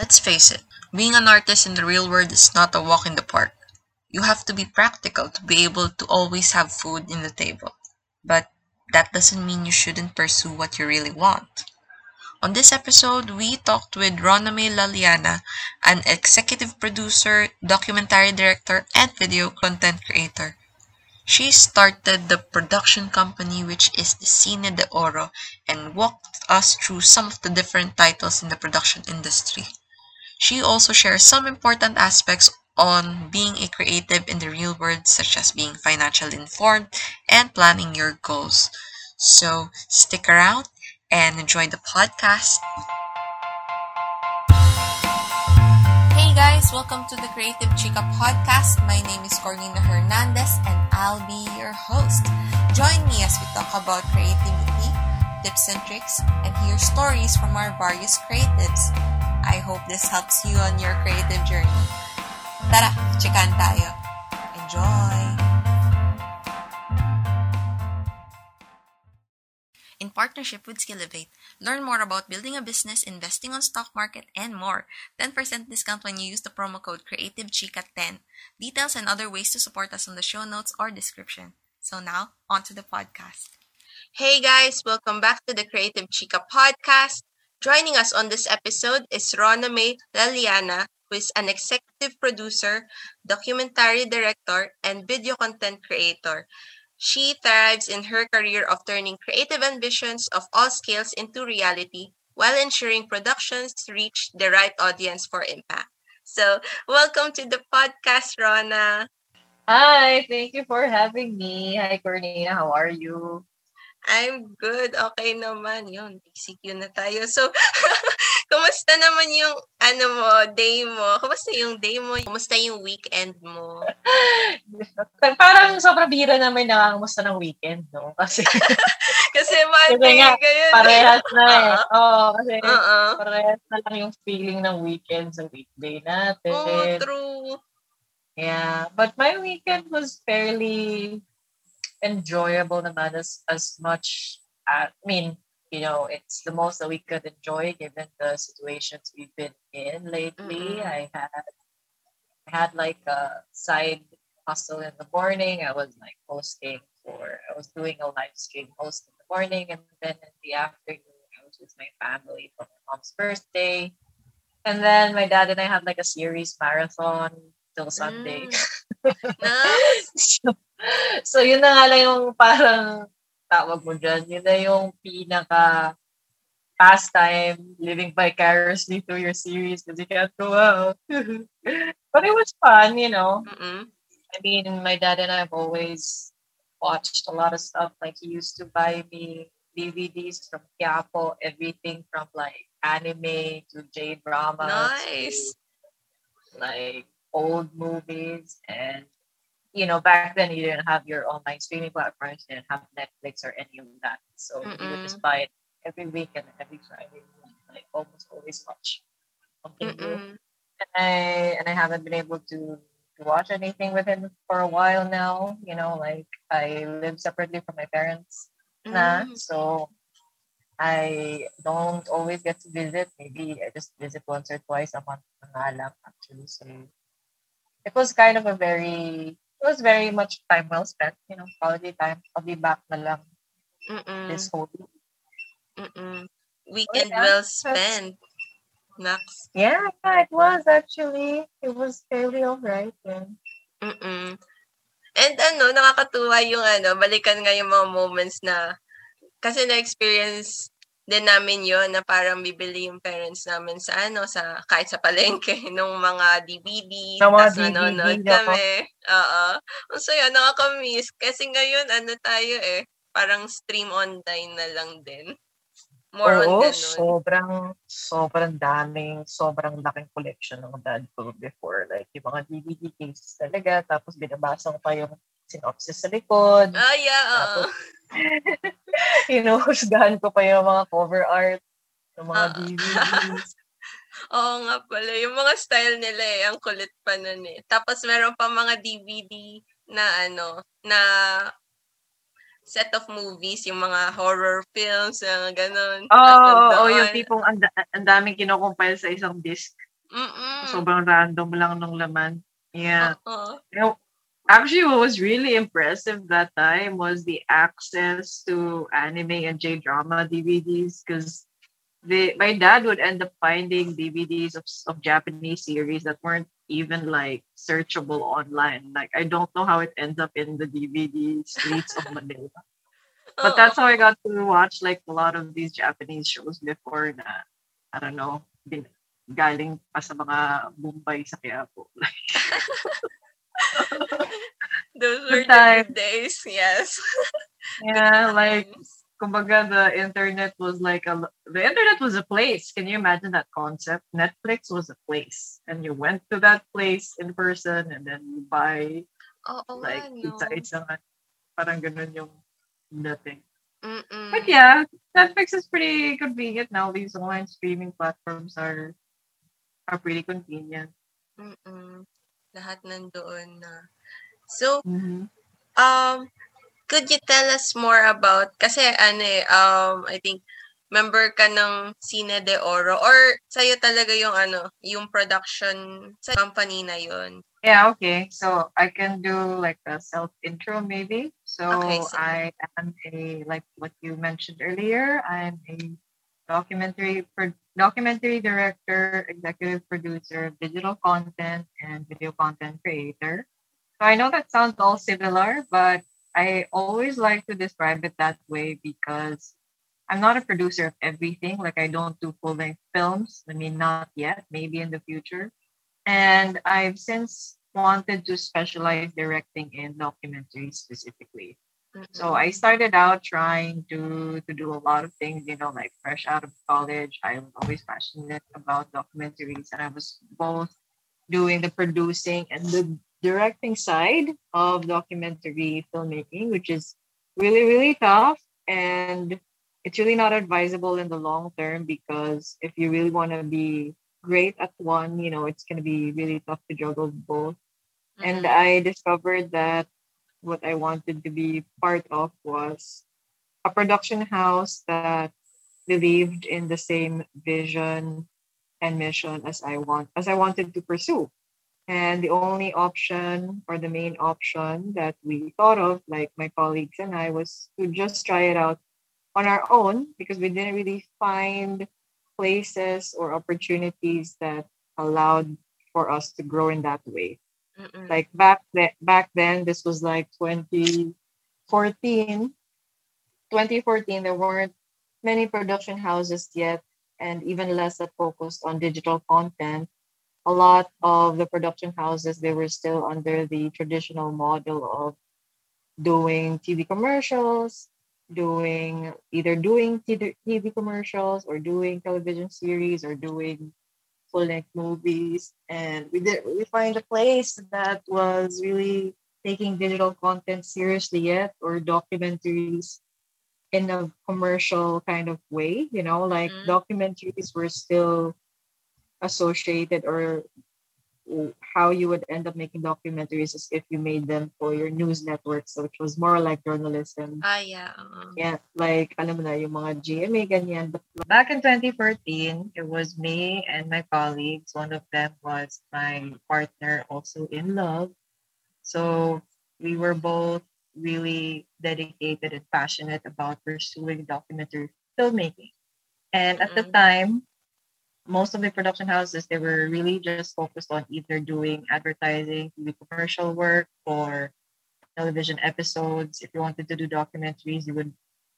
Let's face it, being an artist in the real world is not a walk in the park. You have to be practical to be able to always have food in the table. But that doesn't mean you shouldn't pursue what you really want. On this episode, we talked with Rona May Laliana, an executive producer, documentary director, and video content creator. She started the production company which is the Cine de Oro and walked us through some of the different titles in the production industry. She also shares some important aspects on being a creative in the real world, such as being financially informed and planning your goals. So stick around and enjoy the podcast. Hey guys, welcome to the Creative Chica podcast. My name is Cornina Hernandez and I'll be your host. Join me as we talk about creativity, tips and tricks, and hear stories from our various creatives. I hope this helps you on your creative journey. Tara, chikan tayo. Enjoy! In partnership with Skillivate, learn more about building a business, investing on stock market, and more. 10% discount when you use the promo code CreativeChica10. Details and other ways to support us on the show notes or description. So now, on to the podcast. Hey guys, welcome back to the Creative Chica podcast. Joining us on this episode is Rona May Laliana, who is an executive producer, documentary director, and video content creator. She thrives in her career of turning creative ambitions of all scales into reality while ensuring productions reach the right audience for impact. So, welcome to the podcast, Rona. Hi, thank you for having me. Hi, Cornina. How are you? I'm good. Okay naman. Yun, TCQ na tayo. So, kumusta naman yung, ano mo, day mo? Kumusta yung day mo? Kumusta yung weekend mo? Parang sobrang bira naman nakakamusta ng weekend, no? Kasi, kasi Monday nga, ngayon. parehas na eh. Oo. Oo, kasi Oo. parehas na lang yung feeling ng weekend sa weekday natin. Oo, true. Yeah, but my weekend was fairly enjoyable naman as, as much, uh, I mean, you know, it's the most that we could enjoy given the situations we've been in lately. Mm-mm. I had I had like a side hustle in the morning. I was like hosting for I was doing a live stream host in the morning and then in the afternoon I was with my family for my mom's birthday. And then my dad and I had like a series marathon till Sunday. Mm. Nice. so, so yun na nga lang yung parang tawag mo dyan. Yun na yung pinaka pastime, living vicariously through your series because you can't go out. but it was fun, you know. Mm-mm. I mean, my dad and I have always watched a lot of stuff. Like he used to buy me DVDs from Quiapo, everything from like anime to J drama. Nice. like old movies and you know back then you didn't have your online streaming platforms you didn't have netflix or any of that so you would just buy it every week and every friday like almost always watch something new and i and i haven't been able to to watch anything with him for a while now you know like i live separately from my parents. Mm. So I don't always get to visit. Maybe I just visit once or twice a month na lang actually. So it was kind of a very it was very much time well spent, you know, quality time. I'll be back na lang Mm-mm. this whole week. Mm-mm. Weekend yeah, well spent. Nax. Yeah, yeah, it was actually. It was fairly alright. Yeah. Mm-mm. And ano, nakakatuwa yung ano, balikan nga yung mga moments na, kasi na-experience din namin yon na parang bibili yung parents namin sa ano, sa, kahit sa palengke, nung mga DVD, mga tapos nanonood kami. Oo. So yun, nakakamiss. Kasi ngayon, ano tayo eh, parang stream online na lang din. More on Oo, ganun. sobrang, sobrang daming, sobrang laking collection ng dad ko before. Like, yung mga DVD cases talaga, tapos binabasa ko pa yung synopsis sa likod. Ah, yeah, oo. Tapos, Hinuhusgahan ko pa yung mga cover art ng mga Ah. DVDs. Oo nga pala. Yung mga style nila eh, ang kulit pa nun eh. Tapos meron pa mga DVD na ano, na set of movies, yung mga horror films, mga ganun. Oo, Tapos oh, doon, yung tipong ang, ang daming kinocompile sa isang disc. Mm. Sobrang random lang nung laman. Yeah. Oo. Actually, what was really impressive that time was the access to anime and J drama DVDs because the my dad would end up finding DVDs of, of Japanese series that weren't even like searchable online. Like I don't know how it ends up in the DVD streets of Manila. But that's how I got to watch like a lot of these Japanese shows before na I don't know, galing pa sa mga Mumbai sa Quiapo. Those were the days. Yes. yeah, like kumbaga the internet was like a the internet was a place. Can you imagine that concept? Netflix was a place, and you went to that place in person, and then you buy Oo like nga, no? isa-isa nga. Parang ganun yung dating. Mm-mm. But yeah, Netflix is pretty convenient now. These online streaming platforms are are pretty convenient. Mm-mm. Lahat nandoon na. So, Mm-hmm. um, could you tell us more about, kasi ano eh, um, I think, member ka ng Cine de Oro or sa'yo talaga yung ano, yung production sa company na yun? Yeah, okay. So I can do like a self intro maybe. So Okay. I am a like what you mentioned earlier, I'm a documentary pro- documentary director, executive producer, digital content and video content creator. So I know that sounds all similar, but I always like to describe it that way because I'm not a producer of everything. Like I don't do full length films. I mean, not yet. Maybe in the future. And I've since wanted to specialize directing in documentaries specifically. So I started out trying to to do a lot of things, you know, like fresh out of college. I was always passionate about documentaries, and I was both doing the producing and the directing side of documentary filmmaking, which is really really tough, and it's really not advisable in the long term because if you really want to be great at one, you know, it's going to be really tough to juggle both. And Mm. I discovered that what I wanted to be part of was a production house that believed in the same vision and mission as I want as I wanted to pursue. And the only option or the main option that we thought of, like my colleagues and I, was to just try it out on our own because we didn't really find places or opportunities that allowed for us to grow in that way Mm-mm. like back then back then this was like 2014 2014 there weren't many production houses yet and even less that focused on digital content a lot of the production houses they were still under the traditional model of doing tv commercials doing either doing TV TV commercials or doing television series or doing length movies, and we did we find a place that was really taking digital content seriously yet, or documentaries in a commercial kind of way. You know, like Mhm. documentaries were still associated or how you would end up making documentaries is if you made them for your news networks, which was more like journalism. Ah, yeah. oo. Yeah, like alam mo na yung mga GMA ganyan. But back in 2014, it was me and my colleagues. One of them was my partner, also in love. So we were both really dedicated and passionate about pursuing documentary filmmaking. And at the Mm. time, most of the production houses they were really just focused on either doing advertising, TV commercial work, or television episodes. If you wanted to do documentaries, you would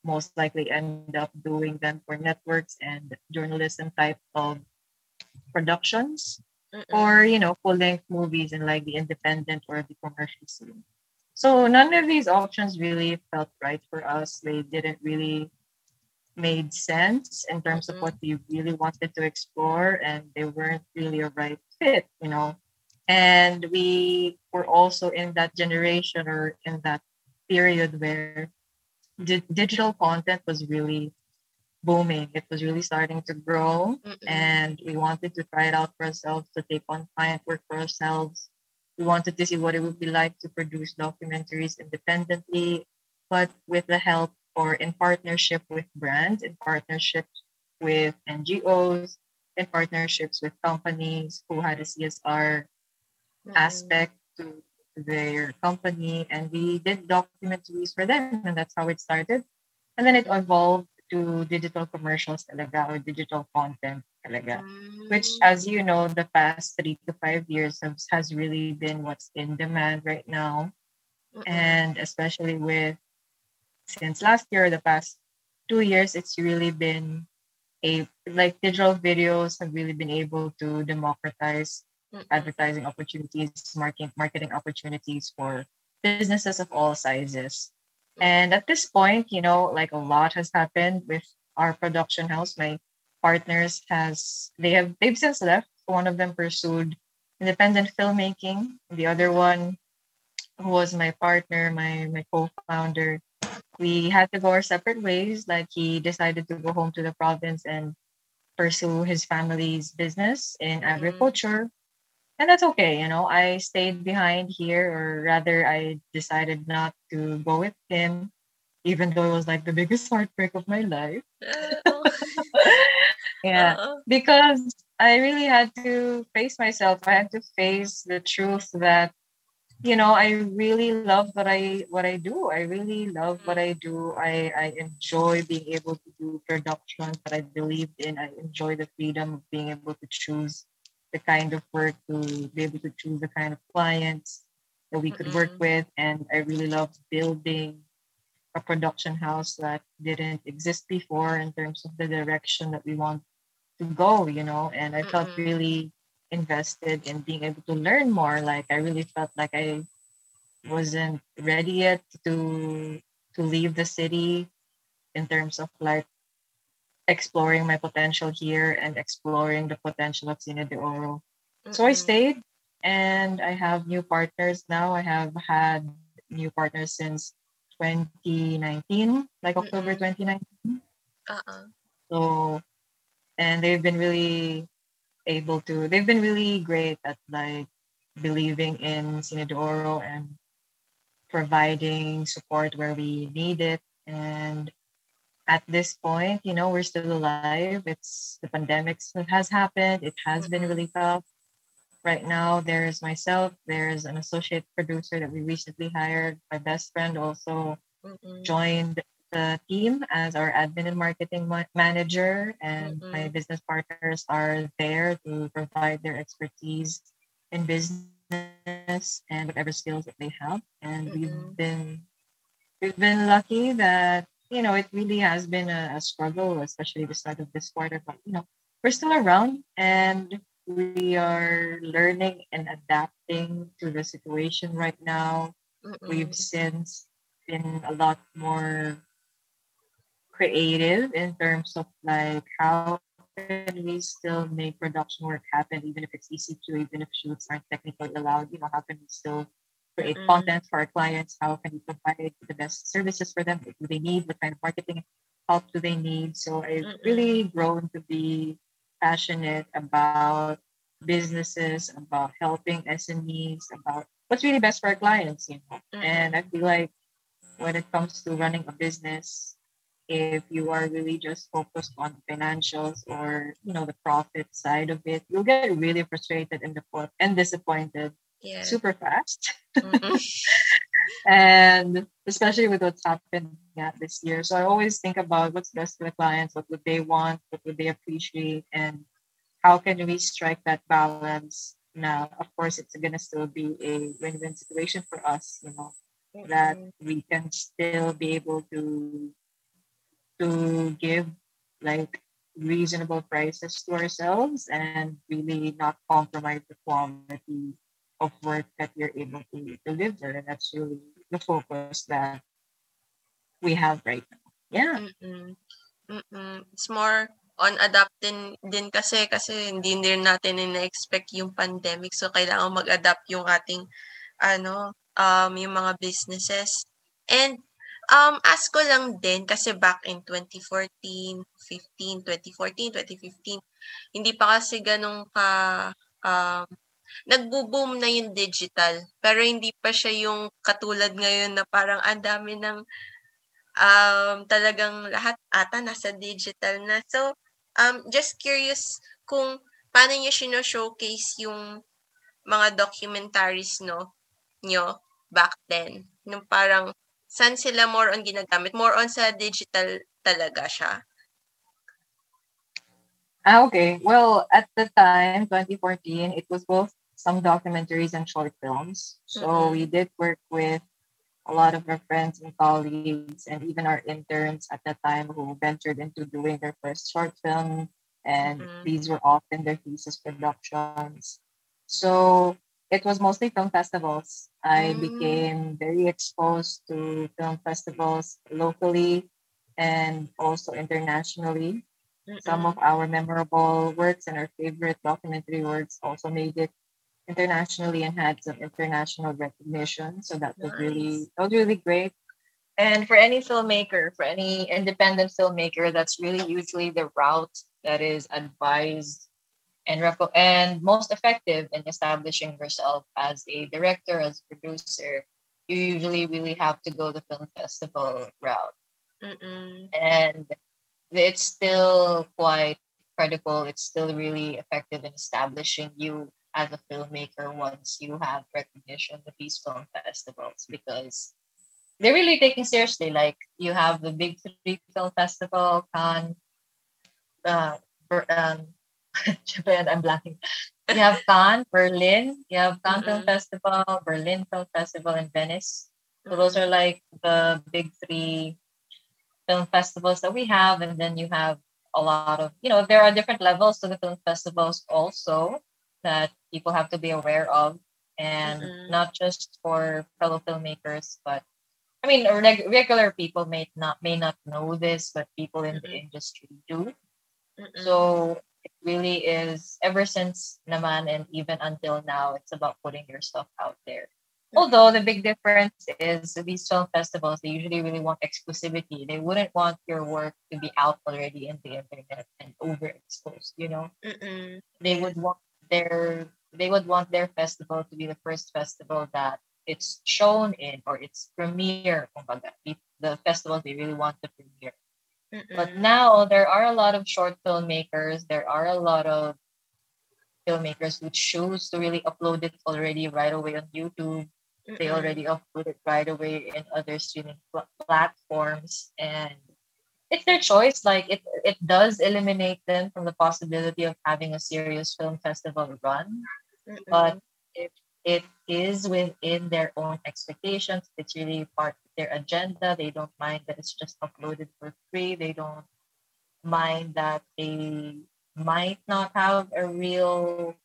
most likely end up doing them for networks and journalism type of productions Mm-mm. or you know full length movies in like the independent or the commercial scene. So none of these options really felt right for us. They didn't really made sense in terms of Mhm. what we really wanted to explore and they weren't really a right fit, you know. And we were also in that generation or in that period where di- digital content was really booming. It was really starting to grow Mm-mm. and we wanted to try it out for ourselves to take on client work for ourselves. We wanted to see what it would be like to produce documentaries independently, but with the help or in partnership with brands, in partnership with NGOs, in partnerships with companies who had a CSR mm-hmm. aspect to their company, and we did documentaries for them, and that's how it started. And then it evolved to digital commercials talaga or digital content talaga. Mm. Which, as you know, the past three to five years has, has really been what's in demand right now. Mm-mm. And especially with, since last year, the past two years, it's really been a, like digital videos have really been able to democratize Mm-mm. advertising opportunities, marketing, marketing opportunities for businesses of all sizes. And at this point, you know, like a lot has happened with our production house. My partners has they have they've since left. One of them pursued independent filmmaking. The other one, who was my partner, my my co-founder, we had to go our separate ways. Like he decided to go home to the province and pursue his family's business in mm-hmm. agriculture. And that's okay, you know. I stayed behind here, or rather, I decided not to go with him, even though it was like the biggest heartbreak of my life. yeah, uh-uh. because I really had to face myself. I had to face the truth that you know i really love what i what i do i really love what i do i i enjoy being able to do productions that i believed in i enjoy the freedom of being able to choose the kind of work to be able to choose the kind of clients that we could mm-hmm. work with and i really love building a production house that didn't exist before in terms of the direction that we want to go you know and i felt mm-hmm. really invested in being able to learn more. Like I really felt like I wasn't ready yet to to leave the city in terms of like exploring my potential here and exploring the potential of Cine de Oro. Mm-hmm. So I stayed and I have new partners now. I have had new partners since 2019, like mm-hmm. October 2019. Uh-uh. So, and they've been really able to they've been really great at like believing in Cine de and providing support where we need it. And at this point you know we're still alive. It's the pandemic has happened. It has been really tough. Right now there's myself there's an associate producer that we recently hired my best friend also mm-hmm. joined the team as our admin and marketing ma- manager, and mm-hmm. my business partners are there to provide their expertise in business and whatever skills that they have. And mm-hmm. we've been we've been lucky that you know it really has been a, a struggle, especially the start of this quarter. But you know we're still around and we are learning and adapting to the situation right now. Mm-mm. We've since been a lot more creative in terms of like how can we still make production work happen even if it's ECQ, even if shoots aren't technically allowed, you know, how can we still create mm-hmm. content for our clients? How can we provide the best services for them? What do they need? What kind of marketing help do they need? So I've mm-hmm. really grown to be passionate about businesses, about helping SMEs, about what's really best for our clients, you know. Mm-hmm. And I feel like when it comes to running a business, if you are really just focused on financials or you know the profit side of it you'll get really frustrated and, and disappointed yeah. super fast mm-hmm. and especially with what's happened yeah, this year so i always think about what's best for the clients what would they want what would they appreciate and how can we strike that balance now of course it's going to still be a win-win situation for us you know mm-hmm. that we can still be able to to give like reasonable prices to ourselves and really not compromise the quality of work that you're able to deliver. And that's really the focus that we have right now. Yeah. Mm-mm. Mm-mm. It's more on adapting din kasi kasi hindi din natin ina-expect yung pandemic so kailangan mag-adapt yung ating ano um yung mga businesses and Um, ask ko lang din kasi back in 2014, 15, 2014, 2015, hindi pa kasi ganun ka um, nagbo-boom na yung digital. Pero hindi pa siya yung katulad ngayon na parang ang dami ng um, talagang lahat ata nasa digital na. So, um, just curious kung paano niyo sino-showcase yung mga documentaries no nyo back then. Nung parang saan sila more on ginagamit? More on sa digital talaga siya. Ah, okay. Well, at the time, 2014, it was both some documentaries and short films. So Mhm. we did work with a lot of our friends and colleagues and even our interns at the time who ventured into doing their first short film and Mhm. these were often their thesis productions. So it was mostly film festivals. I Mm. became very exposed to film festivals locally and also internationally. Some of our memorable works and our favorite documentary works also made it internationally and had some international recognition. So that was really that was really great. And for any filmmaker, for any independent filmmaker, that's really usually the route that is advised and reco- and most effective in establishing yourself as a director, as a producer. You usually really have to go the film festival route Mm-mm. and it's still quite credible. It's still really effective in establishing you as a filmmaker once you have recognition with these film festivals because they're really taken seriously. Like you have the big three film festival, Cannes, uh, um, Japan, I'm blanking. You have Cannes, Berlin, you have Cannes Film Mm-mm. Festival, Berlin Film Festival, and Venice. So mm-hmm. those are like the big three film festivals that we have, and then you have a lot of you know there are different levels to the film festivals also that people have to be aware of, and Mm-mm. not just for fellow filmmakers, but I mean reg- regular people may not may not know this, but people in the Mm-mm. industry do. Mm-mm. So it really is ever since naman and even until now, it's about putting your stuff out there. Mm-hmm. Although the big difference is these film festivals, they usually really want exclusivity. They wouldn't want your work to be out already in the internet and overexposed, you know? Mm-mm. They would want their they would want their festival to be the first festival that it's shown in or it's premiere. kumbaga. The festivals they really want to premiere. But now there are a lot of short filmmakers. There are a lot of filmmakers who choose to really upload it already right away on YouTube. They Mm-mm. already upload it right away in other streaming pl- platforms, and it's their choice. Like it, it does eliminate them from the possibility of having a serious film festival run. Mm-mm. But if it is within their own expectations, it's really part of their agenda. They don't mind that it's just uploaded for free. They don't mind that they might not have a real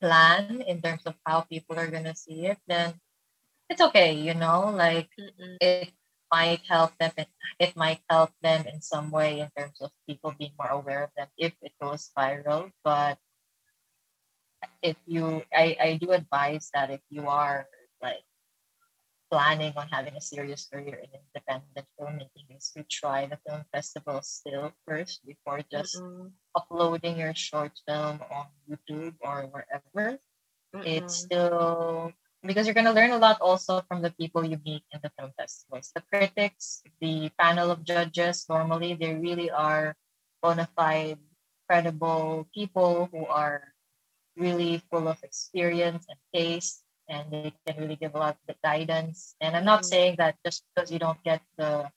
plan in terms of how people are gonna see it, then it's okay, you know, like Mm-mm. it might help them it, it might help them in some way in terms of people being more aware of them if it goes viral. But if you I, I do advise that if you are like planning on having a serious career in independent filmmaking is to try the film festival still first before just Mm-mm. uploading your short film on YouTube or wherever. It's Mm-mm. still because you're gonna learn a lot also from the people you meet in the film festivals. The critics, the panel of judges, normally they really are bona fide, credible people who are really full of experience and taste and they can really give a lot of guidance. And I'm not saying that just because you don't get the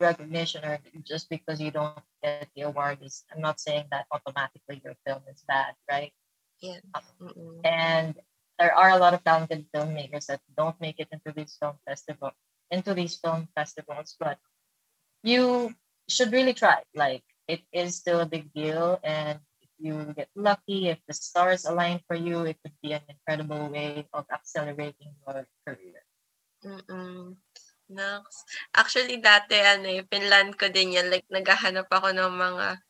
recognition or just because you don't get the award is I'm not saying that automatically your film is bad, right? Yeah. Mm-mm. And there are a lot of talented filmmakers that don't make it into these film festival into these film festivals, but you should really try. Like it is still a big deal and you get lucky, if the stars align for you, it could be an incredible way of accelerating your career. Mm. Naks. Actually, dati ano eh, pinlan ko din yan. Like, naghahanap ako ng mga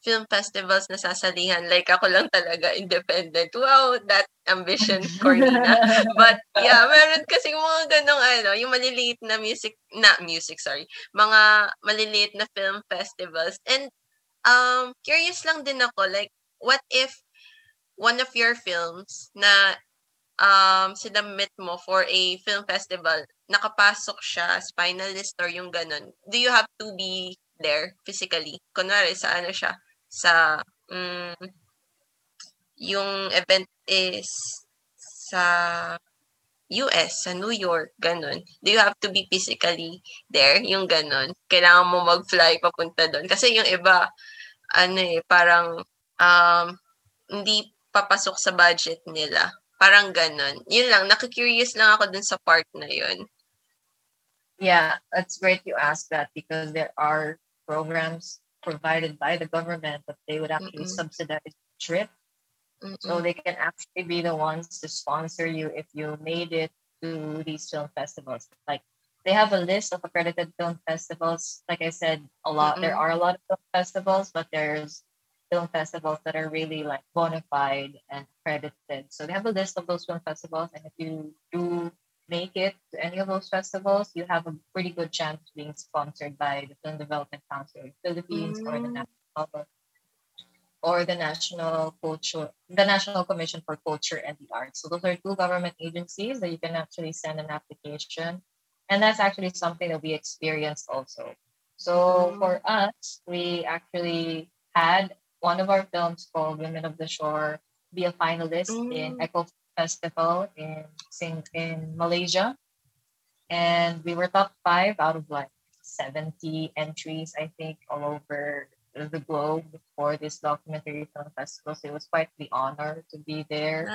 film festivals na sasalihan. Like, ako lang talaga independent. Wow, that ambition, Cornina. But, yeah, meron kasi mga ganong ano, yung maliliit na music, na music, sorry, mga maliliit na film festivals. And, um, curious lang din ako, like, what if one of your films na um, sinubmit mo for a film festival, nakapasok siya as finalist or yung ganun, do you have to be there physically? Kunwari, sa ano siya, sa mm, yung event is sa US, sa New York, ganun. Do you have to be physically there? Yung ganun. Kailangan mo mag-fly papunta doon. Kasi yung iba, ano eh, parang um, hindi papasok sa budget nila. Parang ganun. Yun lang, nakikurious lang ako dun sa part na yun. Yeah, that's great you ask that because there are programs provided by the government that they would actually Mm-mm. subsidize the trip. Mm-mm. So they can actually be the ones to sponsor you if you made it to these film festivals. Like they have a list of accredited film festivals. Like I said, a lot there Mm-mm. are a lot of film festivals, but there's film festivals that are really like bona fide and accredited. So they have a list of those film festivals, and if you do make it to any of those festivals, you have a pretty good chance of being sponsored by the Film Development Council of the Philippines or the Mm. national or the National Culture, the National Commission for Culture and the Arts. So those are two government agencies that you can actually send an application, and that's actually something that we experienced also. So Mm. for us, we actually had one of our films called Women of the Shore be a finalist in Eco Festival in Sing in Malaysia, and we were top five out of like 70 entries, I think, all over the globe for this documentary film festival. So it was quite the honor to be there.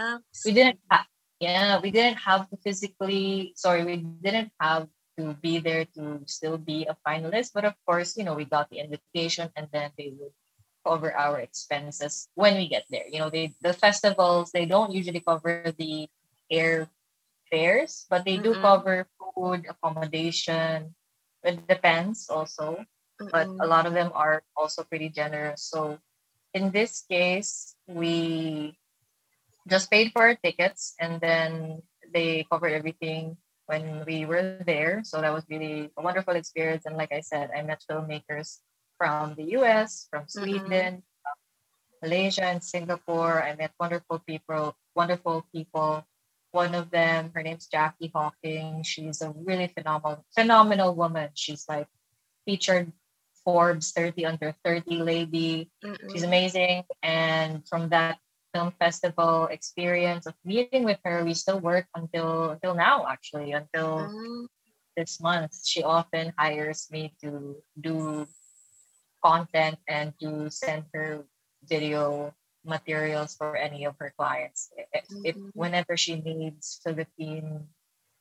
We didn't have, yeah, we didn't have to physically, sorry, we didn't have to be there to still be a finalist. But of course, you know, we got the invitation and then they would cover our expenses when we get there. You know, they the festivals, they don't usually cover the air fares, but they do Mm-mm. cover food, accommodation. It depends also but Mm-mm. a lot of them are also pretty generous. So in this case, we just paid for our tickets and then they covered everything when we were there. So that was really a wonderful experience. And like I said, I met filmmakers from the US, from mm-hmm. Sweden, from Malaysia, and Singapore. I met wonderful people, wonderful people. One of them, her name's Jackie Hawking. She's a really phenomenal, phenomenal woman. She's like featured Forbes 30 under 30 lady. She's Mm-mm. amazing. And from that film festival experience of meeting with her, we still work until until now actually, until Mm. this month. She often hires me to do content and to send her video materials for any of her clients. If, if Mhm. whenever she needs Philippine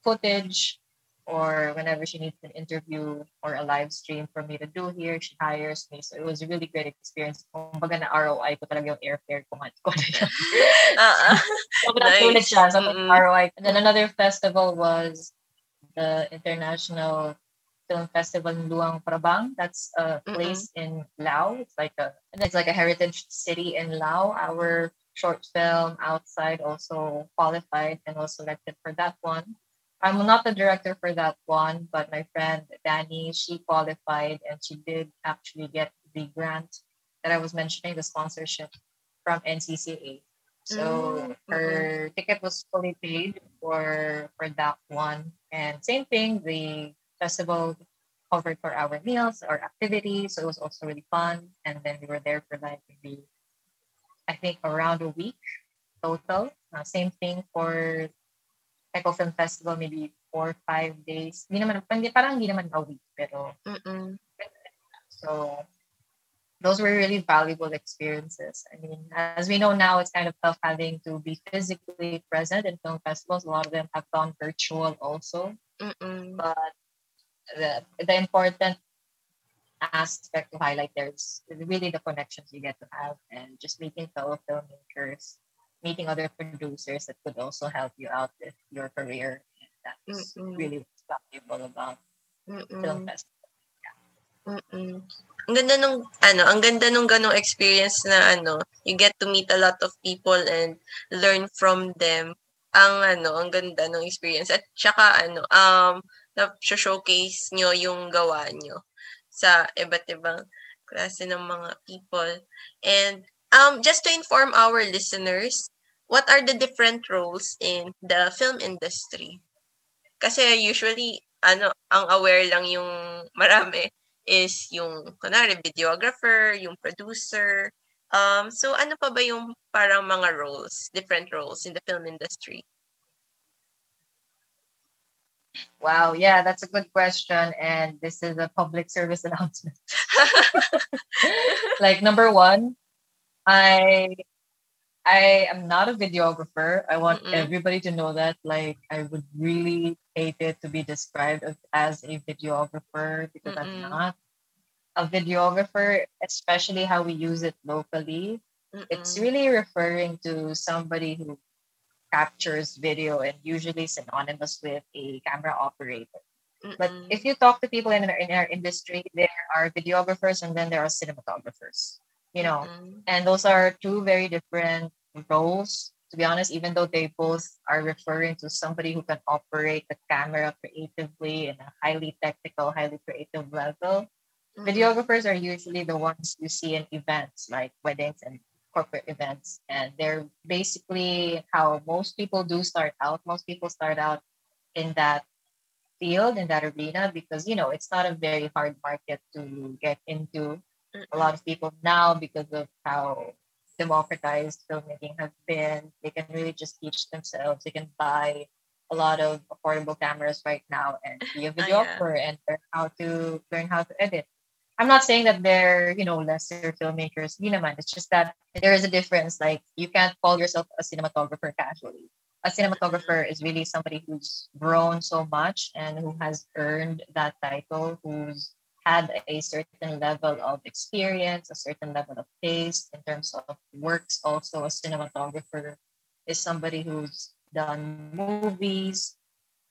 footage or whenever she needs an interview or a live stream for me to do here, she hires me. So it was a really great experience. Kumbaga na ROI ko talaga yung airfare ko. ko. Sobrang sulit Nice. siya. Sobrang Mm-mm. ROI. And then another festival was the International Film Festival in Luang Prabang. That's a place in Laos. It's like a it's like a heritage city in Laos. Our short film outside also qualified and was selected for that one. I'm not the director for that one, but my friend Danny, she qualified and she did actually get the grant that I was mentioning, the sponsorship from NCCA. So Mm, her ticket was fully paid for for that one. And same thing, the festival covered for our meals or activities. So it was also really fun. And then we were there for like maybe I think around a week total. Uh, same thing for Eco Film Festival, maybe four, five days. Hindi naman, parang hindi naman a week, pero Mm-mm. so those were really valuable experiences. I mean, as we know now, it's kind of tough having to be physically present in film festivals. A lot of them have gone virtual also, Mm-mm. but the, the important aspect to highlight there is really the connections you get to have and just meeting fellow filmmakers, meeting other producers that could also help you out with your career. And that's Mm-mm. really valuable about film Mm-mm. festivals. Mm-mm. Ang ganda nung ano, ang ganda nung ganong experience na ano, you get to meet a lot of people and learn from them. Ang ano, ang ganda nung experience at saka ano, um na showcase nyo yung gawa nyo sa iba't ibang klase ng mga people. And um just to inform our listeners, what are the different roles in the film industry? Kasi usually ano, ang aware lang yung marami is yung, kunwari, videographer, yung producer, Um, so ano pa ba yung parang mga roles, different roles in the film industry? Wow, yeah, that's a good question. And this is a public service announcement. like number one, I I am not a videographer. I want Mm-mm. everybody to know that. Like, I would really hate it to be described as, a videographer because Mm-mm. I'm not a videographer, especially how we use it locally. It's Mm-mm. really referring to somebody who captures video and usually synonymous with a camera operator. But if you talk to people in our, in our industry, there are videographers and then there are cinematographers. You know, Mm-mm. and those are two very different roles to be honest even though they both are referring to somebody who can operate the camera creatively in a highly technical highly creative level Mm-mm. videographers are usually the ones you see in events like weddings and corporate events and they're basically how most people do start out most people start out in that field in that arena because you know it's not a very hard market to get into a lot of people now because of how democratized filmmaking has been they can really just teach themselves. They can buy a lot of affordable cameras right now and be a Ah, yeah. videographer and learn how to learn how to edit. I'm not saying that they're you know lesser filmmakers Hindi naman. it's just that there is a difference. Like you can't call yourself a cinematographer casually. A cinematographer is really somebody who's grown so much and who has earned that title who's had a certain level of experience, a certain level of taste in terms of works. Also, a cinematographer is somebody who's done movies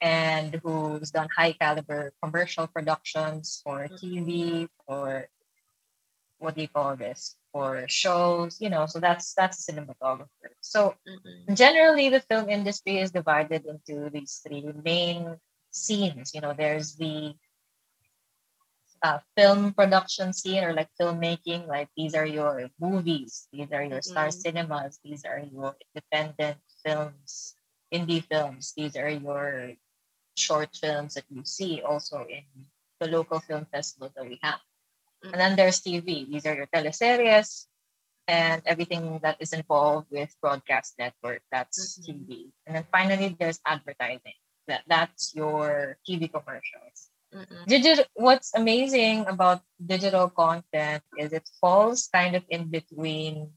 and who's done high caliber commercial productions for TV, for what do you call this? For shows, you know, so that's that's a cinematographer. So Mm-mm. generally the film industry is divided into these three main scenes. You know, there's the uh, film production scene or like filmmaking, like these are your movies, these are your star Mhm. cinemas, these are your independent films, indie films, these are your short films that you see also in the local film festivals that we have. And then there's TV, these are your teleseries and everything that is involved with broadcast network, that's Mhm. TV. And then finally there's advertising. That that's your TV commercials. Digital what's amazing about digital content is it falls kind of in between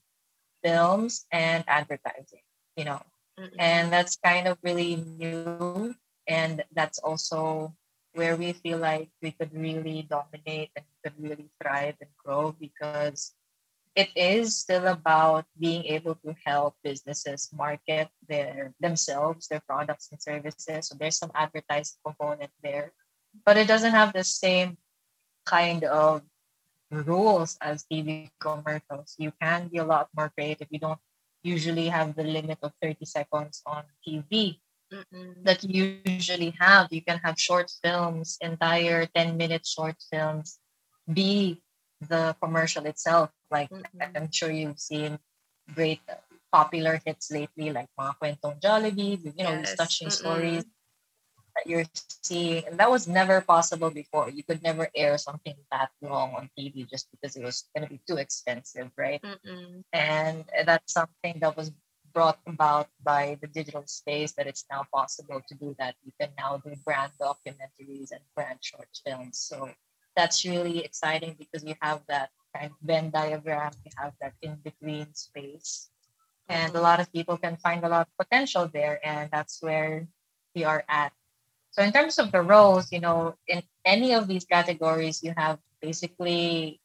films and advertising you know? Mm-mm. and that's kind of really new and that's also where we feel like we could really dominate and could really thrive and grow because it is still about being able to help businesses market their themselves their products and services. So there's some advertising component there but it doesn't have the same kind of rules as TV commercials. You can be a lot more creative. You don't usually have the limit of 30 seconds on TV Mm-mm. that you usually have. You can have short films, entire 10 minute short films be the commercial itself. Like Mm-mm. I'm sure you've seen great popular hits lately, like mga kwentong Jollibee, you know, these Yes. touching Mm-mm. stories that you're seeing. And that was never possible before. You could never air something that long on TV just because it was going to be too expensive, right? Mm-mm. And that's something that was brought about by the digital space that it's now possible to do that. You can now do brand documentaries and brand short films. So that's really exciting because you have that kind of Venn diagram, you have that in between space. And a Mhm. lot of people can find a lot of potential there. And that's where we are at. So in terms of the roles, you know, in any of these categories, you have basically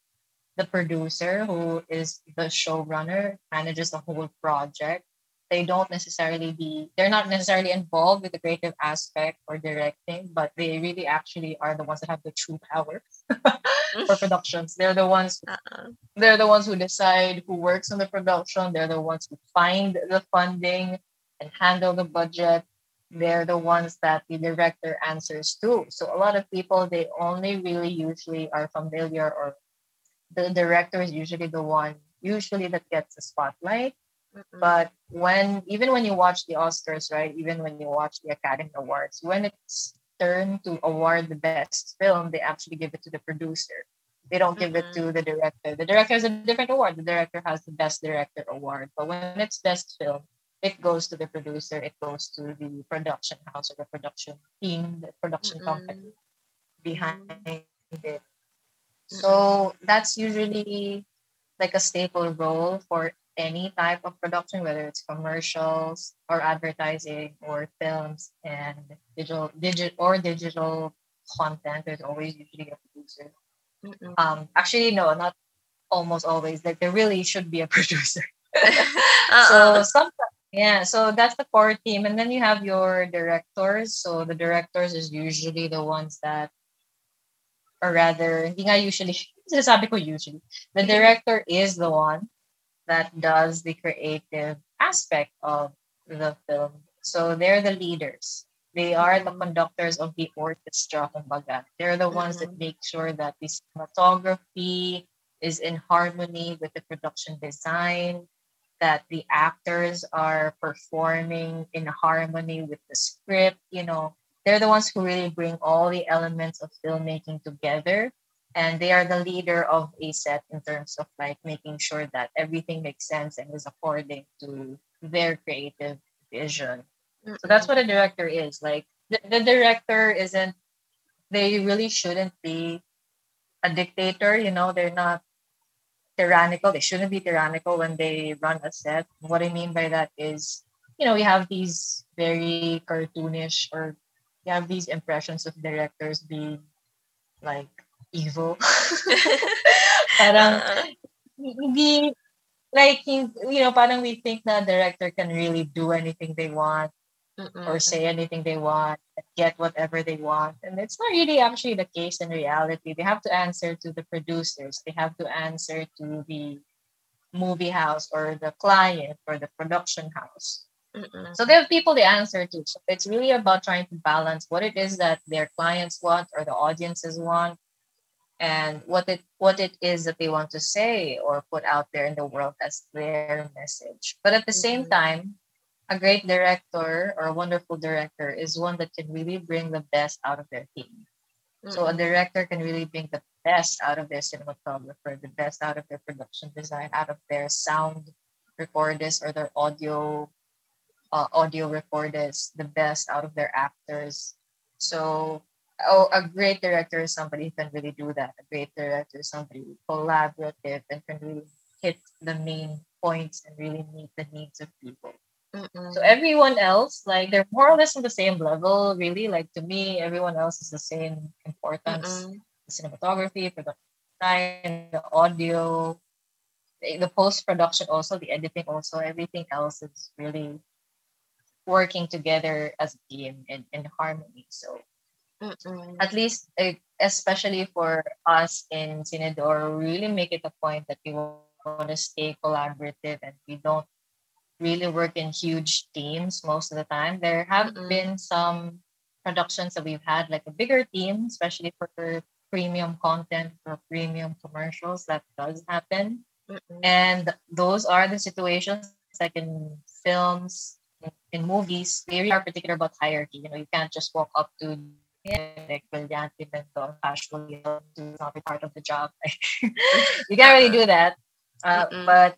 the producer who is the showrunner, manages the whole project. They don't necessarily be they're not necessarily involved with the creative aspect or directing, but they really actually are the ones that have the true power for productions. They're the ones Uh-uh. they're the ones who decide who works on the production. They're the ones who find the funding and handle the budget. They're the ones that the director answers to. So a lot of people they only really usually are familiar or the director is usually the one usually that gets the spotlight. Mm-mm. But when even when you watch the Oscars, right? Even when you watch the Academy Awards, when it's turn to award the best film, they actually give it to the producer They don't give it to mm-hmm. the director. The director has a different award. The director has the best director award. But when it's best film, it goes to the producer, it goes to the production house or the production team, the production Mm-mm. company behind it. So that's usually like a staple role for any type of production, whether it's commercials or advertising or films and digital digit or digital content. There's always usually a producer. Mm-mm. Um, actually, no, not almost always. Like there really should be a producer. Uh-uh. So sometimes, yeah. So that's the core team, and then you have your directors. So the directors is usually the ones that, or rather, hindi nga usually. Sinasabi ko usually. The director is the one that does the creative aspect of the film. So they're the leaders. They are the conductors of the orchestra, kumbaga. They're the ones that Mhm. make sure that the cinematography is in harmony with the production design, that the actors are performing in harmony with the script. You know, they're the ones who really bring all the elements of filmmaking together. And they are the leader of a set in terms of like making sure that everything makes sense and is according to their creative vision. So that's what a director is. Like the, the director isn't they really shouldn't be a dictator, you know, they're not tyrannical. They shouldn't be tyrannical when they run a set. What I mean by that is, you know, we have these very cartoonish or you have these impressions of directors being like evil. parang Uh-uh. hindi like you know, parang we think na director can really do anything they want Mm-mm. or say anything they want and get whatever they want. And it's not really actually the case in reality. They have to answer to the producers, they have to answer to the movie house or the client or the production house. Mm-mm. So they have people they answer to. So it's really about trying to balance what it is that their clients want or the audiences want and what it what it is that they want to say or put out there in the world as their message. But at the same Mhm. time, a great director or a wonderful director is one that can really bring the best out of their team. So a director can really bring the best out of their cinematographer, the best out of their production design, out of their sound recorders or their audio uh, audio recorders, the best out of their actors. So oh, a great director is somebody who can really do that. A great director is somebody collaborative and can really hit the main points and really meet the needs of people. Mm-mm. So everyone else, like they're more or less on the same level, really. Like to me, everyone else is the same importance. Mm-mm. The cinematography, production design, the audio, the, the post production, also the editing, also everything else is really working together as a team in, in harmony. So Mm-mm. at least, eh, especially for us in Sinedor, we really make it a point that we want to stay collaborative and we don't really work in huge teams most of the time. There have Mm-mm. been some productions that we've had like a bigger team, especially for premium content or premium commercials. That does happen. Mm-mm. And those are the situations like in films, in, in movies, they really are particular about hierarchy. You know, you can't just walk up to like Brillante Mendoza casually to not be part of the job. you can't really do that. Uh, but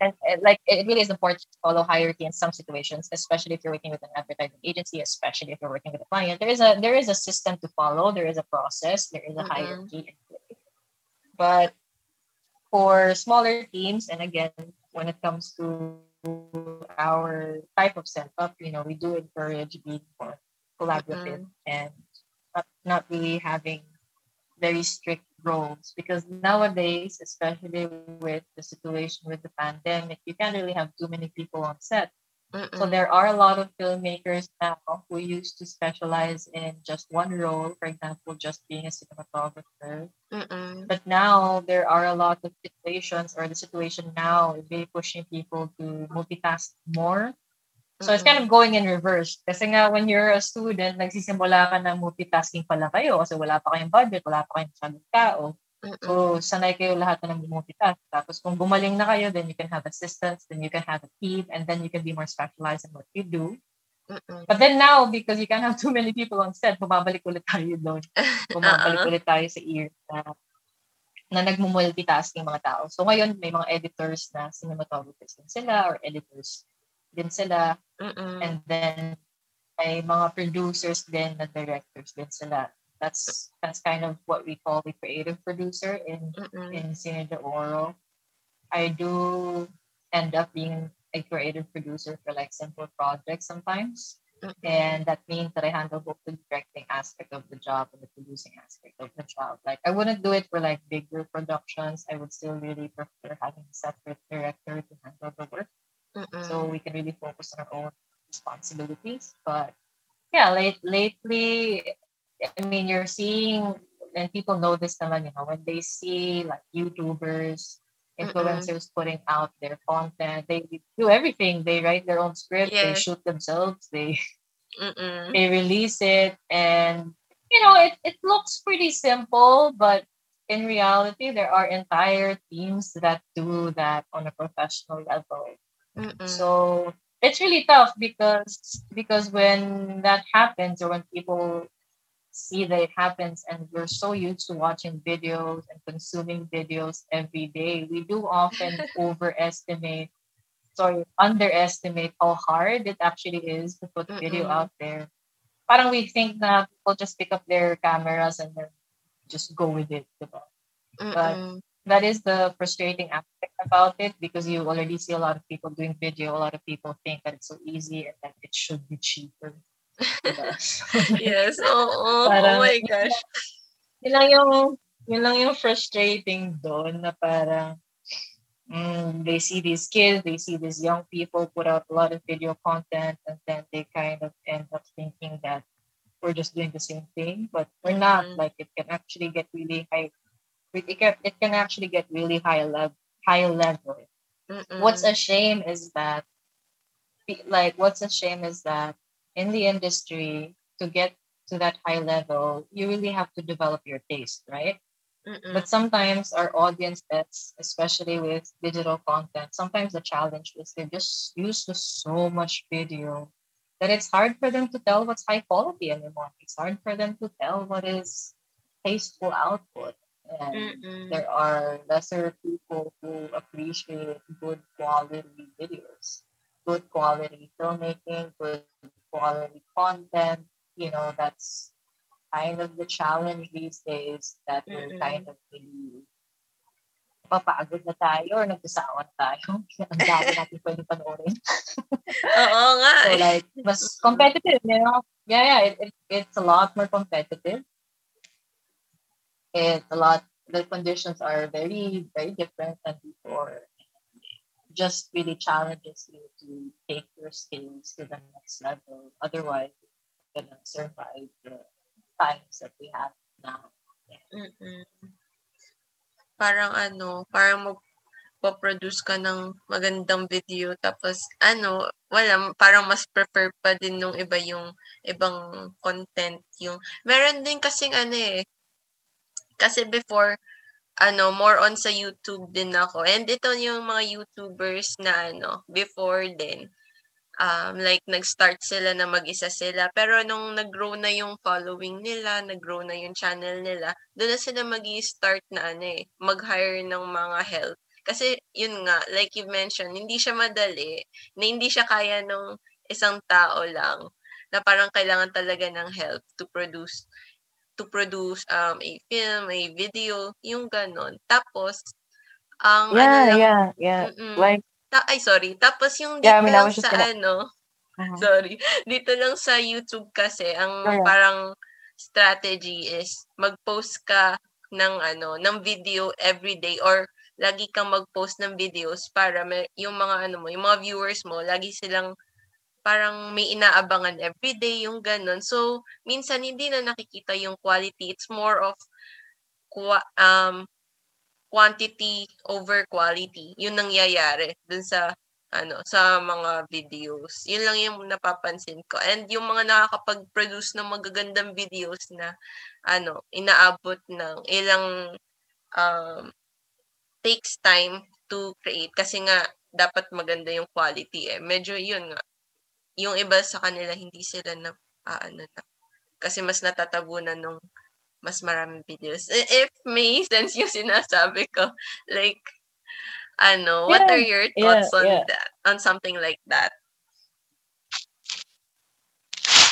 and, and, like it really is important to follow hierarchy in some situations, especially if you're working with an advertising agency, especially if you're working with a client. There is a there is a system to follow. There is a process. There is a Mm-mm. hierarchy in place. But for smaller teams, and again, when it comes to our type of setup, you know, we do encourage being more collaborative mm-hmm. and not, not really having very strict roles because nowadays, especially with the situation with the pandemic, you can't really have too many people on set. So Mm-mm. there are a lot of filmmakers now who used to specialize in just one role, for example, just being a cinematographer. Mm-mm. But now there are a lot of situations, or the situation now is really pushing people to multitask more. So it's kind of going in reverse. Kasi nga, when you're a student, nagsisimula ka ng multitasking pala kayo kasi wala pa kayong budget, wala pa kayong masyadong tao. So, sanay kayo lahat na ng multitask. Tapos kung gumaling na kayo, then you can have assistants, then you can have a team, and then you can be more specialized in what you do. Mm-mm. But then now, because you can't have too many people on set, bumabalik ulit tayo doon. Bumabalik ulit tayo sa ear na na nagmumultitasking mga tao. So ngayon, may mga editors na cinematographers din sila or editors din sila. Mm-mm. And then, may mga producers din na directors din sila. That's that's kind of what we call the creative producer in Mm-mm. in Cine de Oro. I do end up being a creative producer for like simple projects sometimes. Mm-mm. And that means that I handle both the directing aspect of the job and the producing aspect of the job. Like I wouldn't do it for like bigger productions. I would still really prefer having a separate director to handle the work. Mm-mm. So we can really focus on our own responsibilities. But yeah, late lately I mean you're seeing and people know this naman, you know, when they see like YouTubers, influencers putting out their content, they do everything. They write their own script, they shoot themselves, they Mm-mm. they release it and you know it, it looks pretty simple but in reality there are entire teams that do that on a professional level Mm-mm. so it's really tough because because when that happens or when people see that it happens and we're so used to watching videos and consuming videos every day we do often overestimate sorry underestimate how hard it actually is to put a video Mm-mm. out there parang we think that people just pick up their cameras and then just go with it diba? Mm-mm. That is the frustrating aspect about it because you already see a lot of people doing video. A lot of people think that it's so easy and that it should be cheaper. yes, oo. Oh Parang- my gosh. yun lang yung, yun lang yung frustrating doon na parang mm, they see these kids, they see these young people put out a lot of video content and then they kind of end up thinking that we're just doing the same thing, but we're not. Mhm. Like it can actually get really high. It can, it can actually get really high level. High level. Mm-mm. What's a shame is that, like, what's a shame is that in the industry to get to that high level, you really have to develop your taste, right? Mm-mm. But sometimes our audience that's especially with digital content, sometimes the challenge is they're just used to so much video that it's hard for them to tell what's high quality anymore. It's hard for them to tell what is tasteful output. And Mm-mm. there are lesser people who appreciate good quality videos, good quality filmmaking, good quality content. You know, that's kind of the challenge these days that we're kind of really papagod na tayo or nagsasawa na tayo. Ang dami natin pwede panoorin. Oo nga. So eh. like, mas competitive, you know? Yeah, yeah, it, it, it's a lot more competitive. It's a lot, the conditions are very, very different than before. Just really challenges you to take your skills to the next level. Otherwise, you're gonna survive the times that we have now. Mm-mm. Parang ano, parang magpo-produce ka ng magandang video tapos ano, wala, parang mas prefer pa din nung iba yung ibang content yung meron din kasing ano eh kasi before ano more on sa YouTube din ako. And ito yung mga YouTubers na ano before din. Um, like nag-start sila na mag-isa sila. Pero nung nag-grow na yung following nila nag-grow na yung channel nila doon na sila mag start na ano eh mag-hire ng mga help. Kasi yun nga like you mentioned hindi siya madali na hindi siya kaya ng isang tao lang na parang kailangan talaga ng help to produce to produce um a film, a video, yung ganon. Tapos ang ano Yeah, lang, yeah, yeah. mm-mm. Like, Ta- ay sorry, tapos yung Yeah, I dito mean, I lang just sa gonna- ano, uh, sorry, dito lang sa YouTube kasi ang Correct. parang strategy is mag-post ka ng ano, ng video every day or lagi kang mag-post ng videos para may, yung mga ano mo, yung mga viewers mo, lagi silang parang may inaabangan everyday, yung ganun. So, minsan hindi na nakikita yung quality. It's more of um, quantity over quality. Yun nangyayari dun sa ano sa mga videos. Yun lang yung napapansin ko. And yung mga nakakapag-produce ng magagandang videos na ano, inaabot ng ilang um, takes time to create kasi nga dapat maganda yung quality eh. Medyo yun nga. Yung iba sa kanila hindi sila na ah, ano na kasi mas natatabunan ng mas maraming videos. If may, since yung sinasabi ko, like, ano, what Yeah, are your yeah, thoughts on yeah. that, on something like that?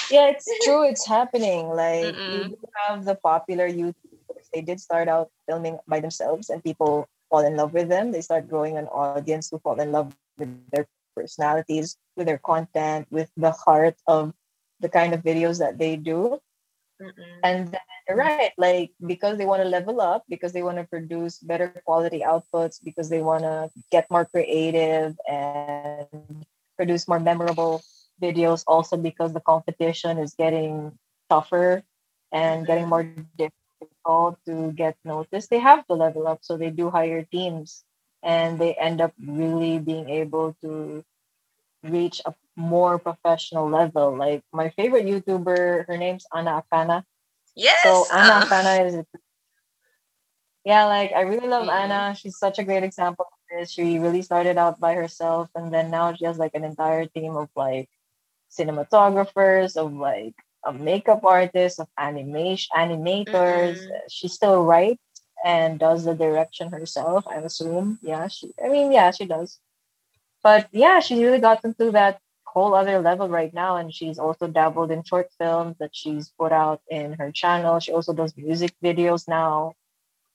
Yeah, it's true. It's happening. Like Mm-mm. you have the popular YouTubers. They did start out filming by themselves, and people fall in love with them. They start growing an audience who fall in love with their personalities, with their content, with the heart of the kind of videos that they do. Mm-mm. And then, right, like because they want to level up, because they want to produce better quality outputs, because they want to get more creative and produce more memorable videos, also because the competition is getting tougher and getting more difficult to get noticed. They have to level up, so they do hire teams and they end up really being able to reach a more professional level. Like my favorite YouTuber, her name's Anna Akana. Yes! So Anna uh, Akana is yeah, like I really love Mm-mm. Anna. She's such a great example of this. She really started out by herself and then now she has like an entire team of like cinematographers, of like a makeup artist, of animation animators. Mm-mm. She still writes and does the direction herself, I assume. Yeah, she I mean, yeah, she does. But yeah, she's really gotten to that whole other level right now and she's also dabbled in short films that she's put out in her channel. She also does music videos now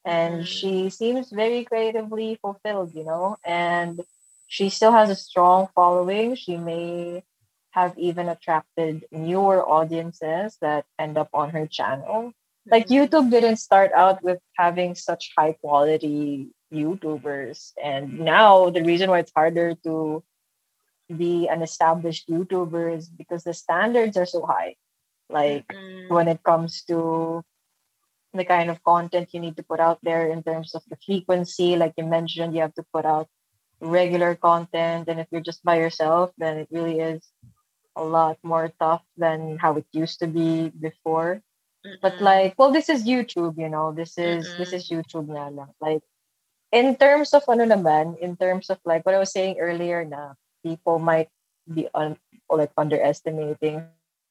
and Mhm. she seems very creatively fulfilled, you know, and she still has a strong following. She may have even attracted newer audiences that end up on her channel. Like YouTube didn't start out with having such high quality YouTubers, and now the reason why it's harder to be an established YouTuber is because the standards are so high. Like Mm-mm. when it comes to the kind of content you need to put out there in terms of the frequency. Like you mentioned, you have to put out regular content. And if you're just by yourself, then it really is a lot more tough than how it used to be before. But like, well, this is YouTube, you know, this is this Mm-mm. is YouTube na lang. Like in terms of ano naman, in terms of like what I was saying earlier na people might be un, like underestimating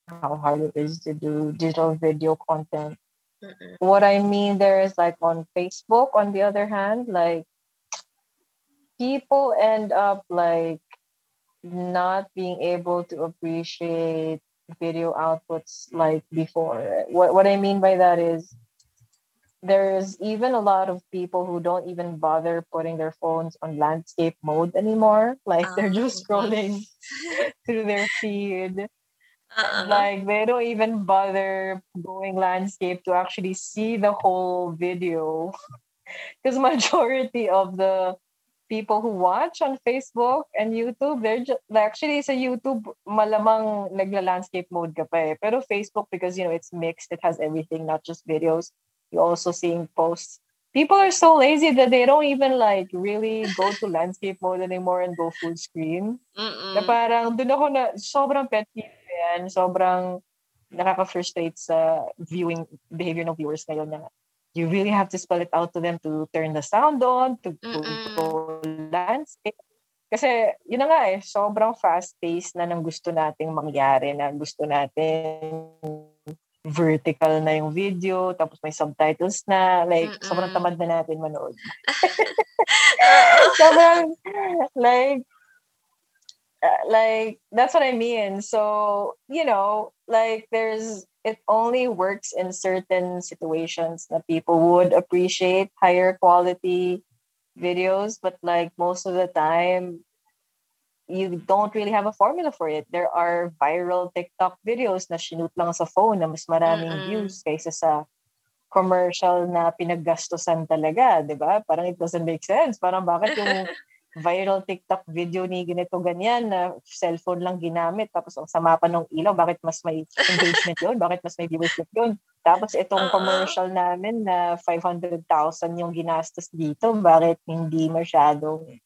how hard it is to do digital video content Mm-mm. what I mean there is like on Facebook, on the other hand, like people end up like not being able to appreciate video outputs like before. What what I mean by that is there's even a lot of people who don't even bother putting their phones on landscape mode anymore. Like they're Ah, just scrolling through their feed Uh-uh. like they don't even bother going landscape to actually see the whole video because majority of the people who watch on facebook and youtube they're just actually sa youtube malamang nagla landscape mode ka pa eh. pero facebook because you know it's mixed it has everything not just videos you're also seeing posts people are so lazy that they don't even like really go to landscape mode anymore and go full screen na Mm-mm. parang doon ako na sobrang pet peeve yan, sobrang nakaka-frustrate sa viewing behavior ng viewers ngayon na you really have to spell it out to them to turn the sound on, to, to Mm-mm. go landscape. Kasi yun na nga eh, sobrang fast-paced na ng gusto nating mangyari na gusto natin vertical na yung video, tapos may subtitles na, like, Mm-mm. sobrang tamad na natin manood. Oo. sobrang, like, uh, like that's what I mean. So you know, like there's it only works in certain situations that people would appreciate higher quality videos, but like most of the time, you don't really have a formula for it. There are viral TikTok videos na shoot lang sa phone na mas maraming Mm-mm. views kaysa sa commercial na pinaggastosan talaga, 'di ba? Parang it doesn't make sense. Parang bakit yung viral TikTok video ni ganito ganyan na cellphone lang ginamit tapos ang sama pa ng ilaw, bakit mas may engagement yun? Bakit mas may viewership yun? Tapos itong Oo. commercial namin na 500,000 yung ginastos dito, bakit hindi masyadong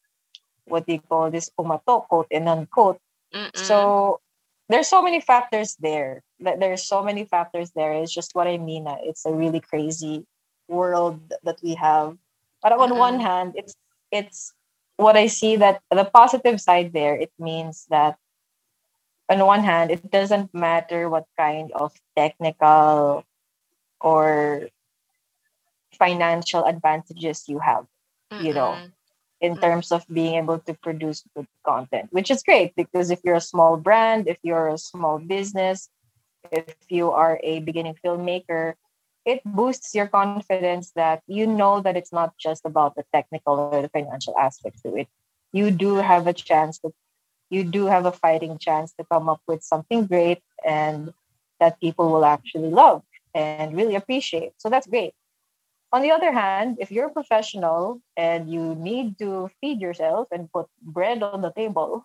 what you call this, pumatok, quote and unquote. Mm-mm. So there's so many factors there. There's so many factors there. It's just what I mean. It's a really crazy world that we have. But on one Mm-mm. hand, it's it's what I see that the positive side there. It means that on one hand, it doesn't matter what kind of technical or financial advantages you have, you know, Mm-mm. in Mm. terms of being able to produce good content, which is great because if you're a small brand, if you're a small business, if you are a beginning filmmaker, it boosts your confidence that you know that it's not just about the technical or the financial aspect to it. You do have a chance to, you do have a fighting chance to come up with something great and that people will actually love and really appreciate. So that's great. On the other hand, if you're a professional and you need to feed yourself and put bread on the table.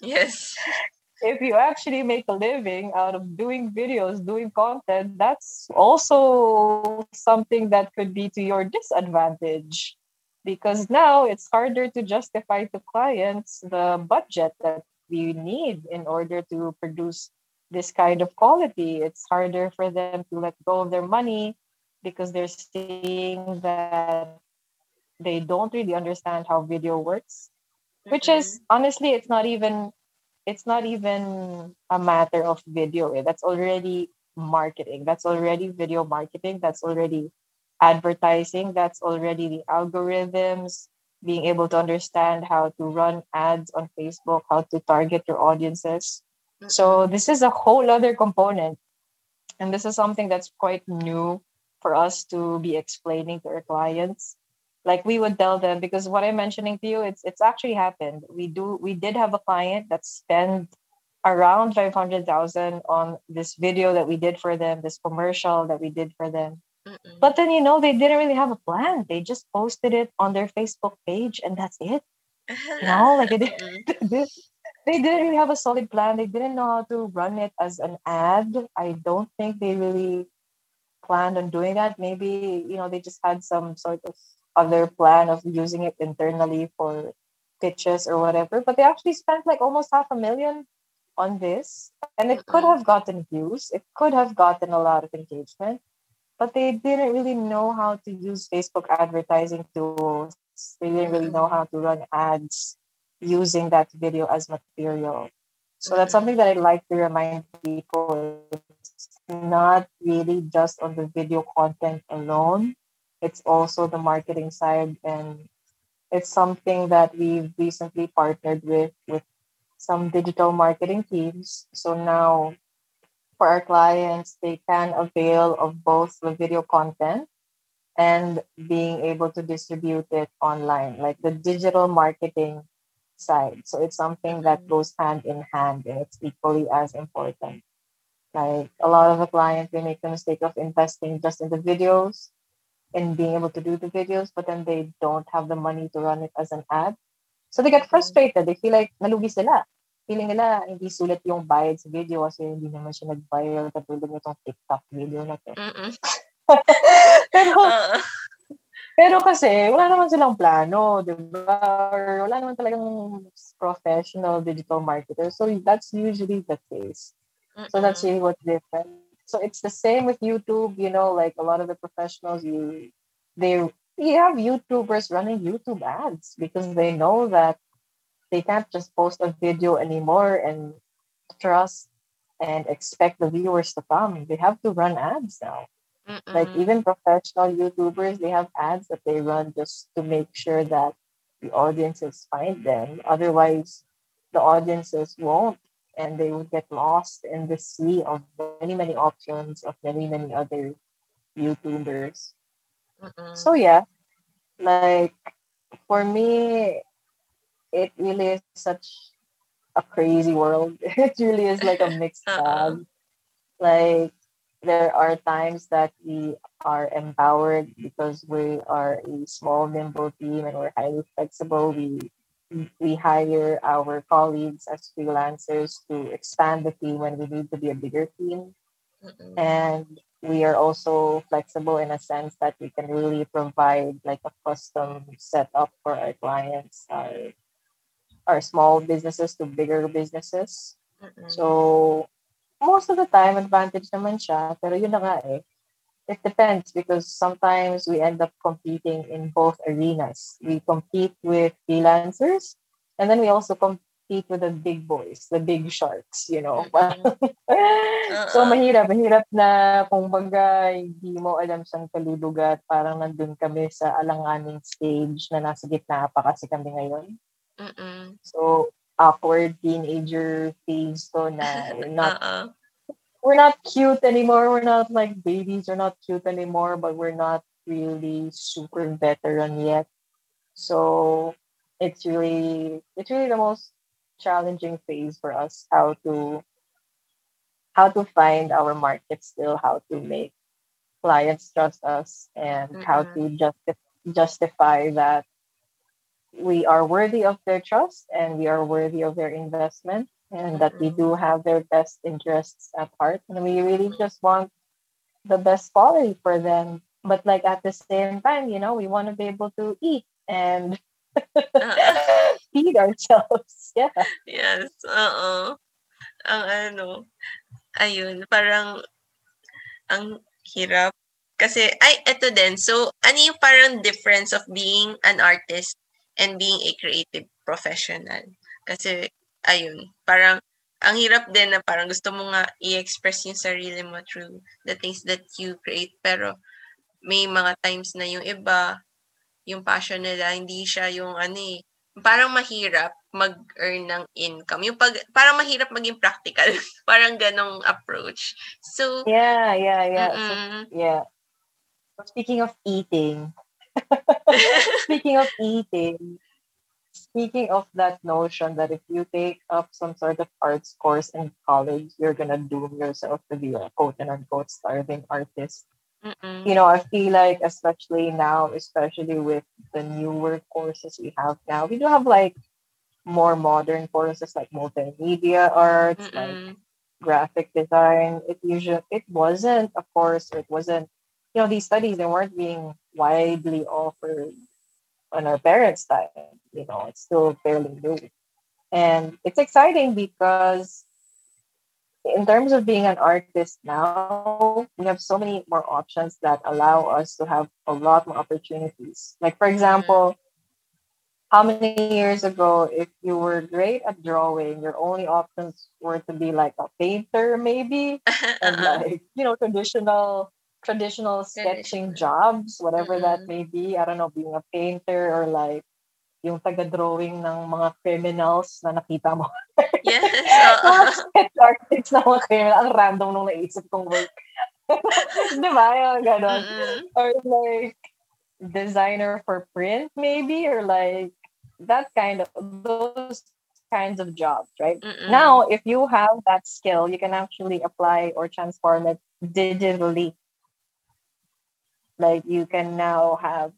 Yes. if you actually make a living out of doing videos, doing content, that's also something that could be to your disadvantage. Because now it's harder to justify to clients the budget that we need in order to produce this kind of quality. It's harder for them to let go of their money because they're seeing that they don't really understand how video works which is mm-hmm. honestly it's not even it's not even a matter of video eh. that's already marketing. That's already video marketing. That's already advertising. That's already the algorithms being able to understand how to run ads on facebook how to target your audiences. So this is a whole other component. And this is something that's quite new for us to be explaining to our clients like we would tell them because what i'm mentioning to you it's it's actually happened. We do we did have a client that spent around 500000 on this video that we did for them this commercial that we did for them. Mm-mm. but then you know they didn't really have a plan. They just posted it on their facebook page and that's it. You know like they, they didn't really have a solid plan. They didn't know how to run it as an ad. I don't think they really planned on doing that. Maybe you know they just had some sort of other plan of using it internally for pitches or whatever but they actually spent like almost half a million on this and it could mm-hmm. have gotten views it could have gotten a lot of engagement but they didn't really know how to use facebook advertising tools they didn't really know how to run ads using that video as material. So that's mm-hmm. something that I'd like to remind people it's not really just on the video content alone it's also the marketing side and it's something that we've recently partnered with with some digital marketing teams. So now for our clients they can avail of both the video content and being able to distribute it online like the digital marketing side. So it's something that mm-hmm. goes hand in hand and it's equally as important. Like a lot of the clients they make the mistake of investing just in the videos and being able to do the videos but then they don't have the money to run it as an ad so they get Mm-mm. frustrated they feel like nalugi sila feeling nila hindi sulit yung bayad sa video kasi hindi naman siya nag-viral katulad nitong TikTok video na to. Pero, Oo. pero kasi, wala naman silang plano, di ba? Or wala naman talagang professional digital marketer. So that's usually the case. So that's really what's different. So it's the same with YouTube, you know, like a lot of the professionals, you they you have YouTubers running YouTube ads because they know that they can't just post a video anymore and trust and expect the viewers to come. They have to run ads now. Like Mm-mm. even professional YouTubers, they have ads that they run just to make sure that the audiences find them. Otherwise, the audiences won't, and they will get lost in the sea of many, many options of many, many other YouTubers. Mm-mm. So yeah, like for me, it really is such a crazy world. It really is like a mixed bag. Like there are times that we are empowered because we are a small, nimble team and we're highly flexible. We we hire our colleagues as freelancers to expand the team when we need to be a bigger team. Mm-mm. And we are also flexible in a sense that we can really provide like a custom setup for our clients, our, our small businesses to bigger businesses. Mm-mm. So, most of the time, advantage naman siya. Pero yun na nga eh. It depends because sometimes we end up competing in both arenas. We compete with freelancers and then we also compete with the big boys, the big sharks, you know. Mm-mm. so Oo. mahirap, mahirap na kung baga hindi mo alam saan ka lulugat, parang nandun kami sa alanganing stage na nasa gitna pa kasi kami ngayon. Mm. So, awkward teenager phase to na not Oo. We're not cute anymore. We're not like babies. We're not cute anymore, but we're not really super veteran yet. So it's really it's really the most challenging phase for us how to how to find our market still, how to make clients trust us and how to justi- justify that we are worthy of their trust and we are worthy of their investment and that we do have their best interests at heart and we really just want the best quality for them but like at the same time you know we want to be able to eat and feed ourselves yeah Yes, oo. Ang ano, ayun, parang ang hirap. Kasi, ay, eto din. So, ano yung parang difference of being an artist and being a creative professional? Kasi, ayun, parang, ang hirap din na parang gusto mo nga i-express yung sarili mo through the things that you create. Pero, may mga times na yung iba, yung passion nila, hindi siya yung ano eh, parang mahirap mag-earn ng income. Yung pag, parang mahirap maging practical. parang ganong approach. So, yeah yeah yeah so, mm-mm. yeah So speaking of eating speaking of eating, speaking of that notion that if you take up some sort of arts course in college, you're gonna doom yourself to be a quote and unquote starving artist. Mm-mm. You know, I feel like especially now, especially with the newer courses we have now, we do have like more modern courses like multimedia arts, like Mm-mm. graphic design. It usually it wasn't, of course, it wasn't. You know, these studies they weren't being widely offered on our parents' time. You know, it's still fairly new, and it's exciting because in terms of being an artist now, we have so many more options that allow us to have a lot more opportunities. Like for example, mm-hmm. how many years ago, if you were great at drawing, your only options were to be like a painter, maybe, and Uh-uh. like you know traditional traditional sketching jobs whatever that Mm-mm. may be i don't know being a painter or like yung taga-drawing ng mga criminals na nakita mo Yes, oo. sketch artists na mga criminal ang random nung naisip kong work di ba yung ganon Mm-mm. or like designer for print maybe or like that kind of those kinds of jobs right Mm-mm. now if you have that skill you can actually apply or transform it digitally like you can now have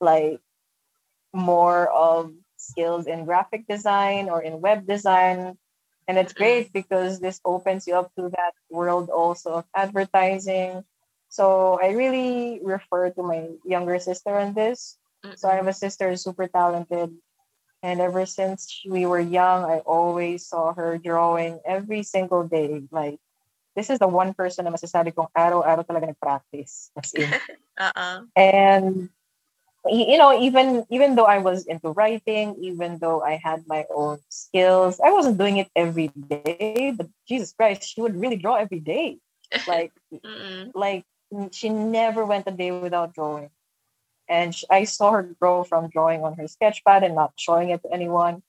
like more of skills in graphic design or in web design and it's great mm. because this opens you up to that world also of advertising so i really refer to my younger sister on this so I have a sister who's super talented. And ever since we were young, I always saw her drawing every single day. Like, this is the one person na masasabi kong araw-araw talaga nag-practice. As in. Uh-uh. And, you know, even even though I was into writing, even though I had my own skills, I wasn't doing it every day. But Jesus Christ, she would really draw every day. Like, like she never went a day without drawing. And sh- I saw her grow from drawing on her sketchpad and not showing it to anyone.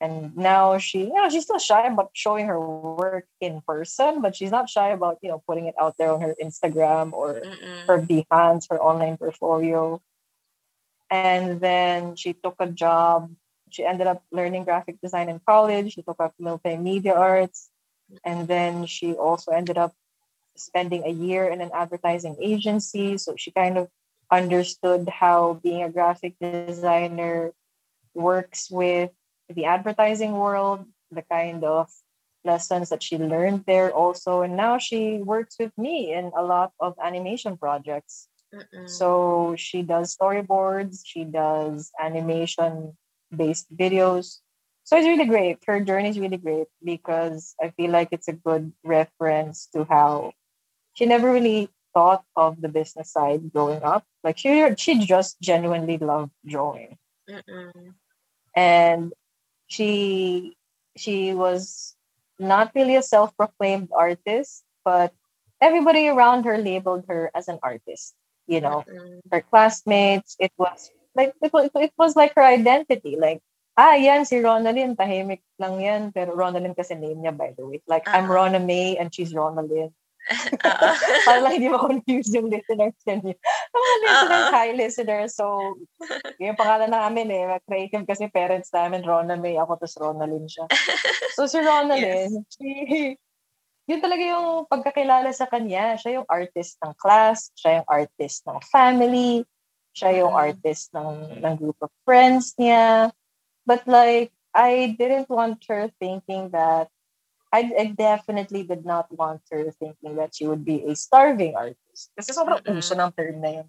And now she, you know, she's still shy about showing her work in person, but she's not shy about, you know, putting it out there on her Instagram or Mm-mm. her Behance, her online portfolio. And then she took a job. She ended up learning graphic design in college. She took up multimedia arts. And then she also ended up spending a year in an advertising agency. So she kind of understood how being a graphic designer works with the advertising world, the kind of lessons that she learned there also. And now she works with me in a lot of animation projects. Mm-mm. So she does storyboards, she does animation based videos. So it's really great. Her journey is really great because I feel like it's a good reference to how she never really thought of the business side growing up. Like she she just genuinely loved drawing. Mm-mm. And she she was not really a self-proclaimed artist, but everybody around her labeled her as an artist. You know, Mm-mm. her classmates, it was like it was, it was like her identity. Like, ah, yan si Ronaldin, tahimik lang yan. Pero Ronaldin kasi name niya, by the way. Like, I'm Uh-uh. Rona May and she's Ronaldin. Oo. Para lang hindi ma-confuse yung listeners din. Mga listeners, Oo. hi listeners. So, yung pangalan namin eh, creative kasi parents namin, Rona May, ako tos Ronaldin siya. So, si Ronaldin, she, yun talaga yung pagkakilala sa kanya. Siya yung artist ng class, siya yung artist ng family, siya yung Mm. artist ng, ng group of friends niya. But like, I didn't want her thinking that I, I definitely did not want her thinking that she would be a starving artist. Kasi sobrang Mm-mm. uso ng term na yun.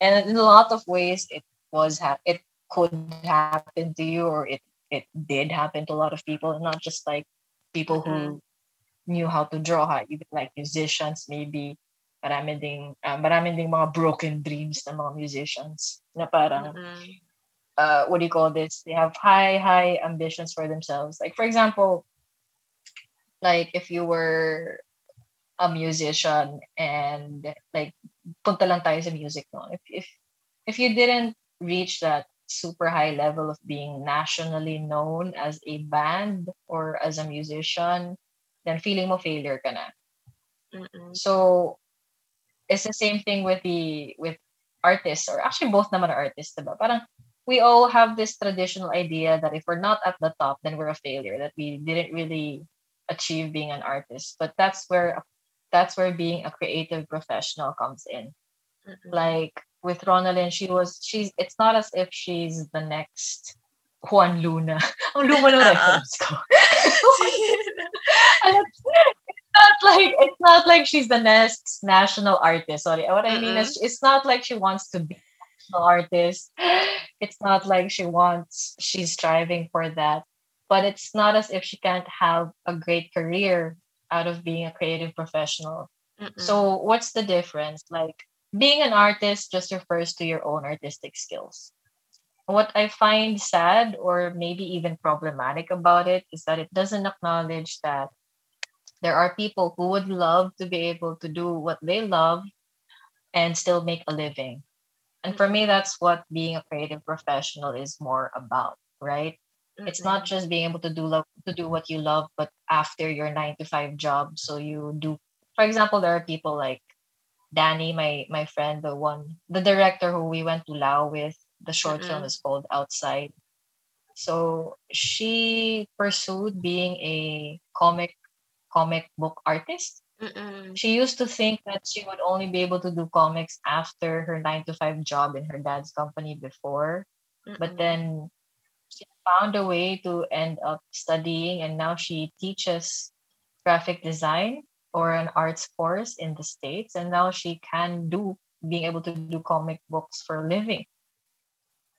And in a lot of ways, it was ha- it could happen to you, or it it did happen to a lot of people, not just like people who knew how to draw, even like musicians, maybe marami ding, uh, marami ding mga broken dreams ng mga musicians na parang Mm-mm. uh, what do you call this? They have high, high ambitions for themselves. Like, for example, like if you were a musician and like punta lang tayo sa music no if if if you didn't reach that super high level of being nationally known as a band or as a musician then feeling mo failure ka na Mm-mm. so it's the same thing with the with artists or actually both naman are artists diba? parang we all have this traditional idea that if we're not at the top then we're a failure that we didn't really achieve being an artist but that's where that's where being a creative professional comes in Mm-mm. like with Ronaldin she was she's it's not as if she's the next Juan Luna ang luma ng Uh-uh. reference ko it's, not like it's not like she's the next national artist. Sorry, what I mean is it's not like she wants to be a national artist. It's not like she wants she's striving for that. But it's not as if she can't have a great career out of being a creative professional. Mm-mm. So what's the difference? Like being an artist just refers to your own artistic skills. What I find sad or maybe even problematic about it is that it doesn't acknowledge that there are people who would love to be able to do what they love and still make a living. And for me, that's what being a creative professional is more about, right? It's not just being able to do love to do what you love, but after your nine to five job. So you do for example, there are people like Danny, my my friend, the one the director who we went to Lao with, the short film Mm-mm. is called Outside. So she pursued being a comic comic book artist. Mm-mm. She used to think that she would only be able to do comics after her nine to five job in her dad's company before but Mm-mm. then she found a way to end up studying and now she teaches graphic design or an arts course in the states and now she can do being able to do comic books for a living.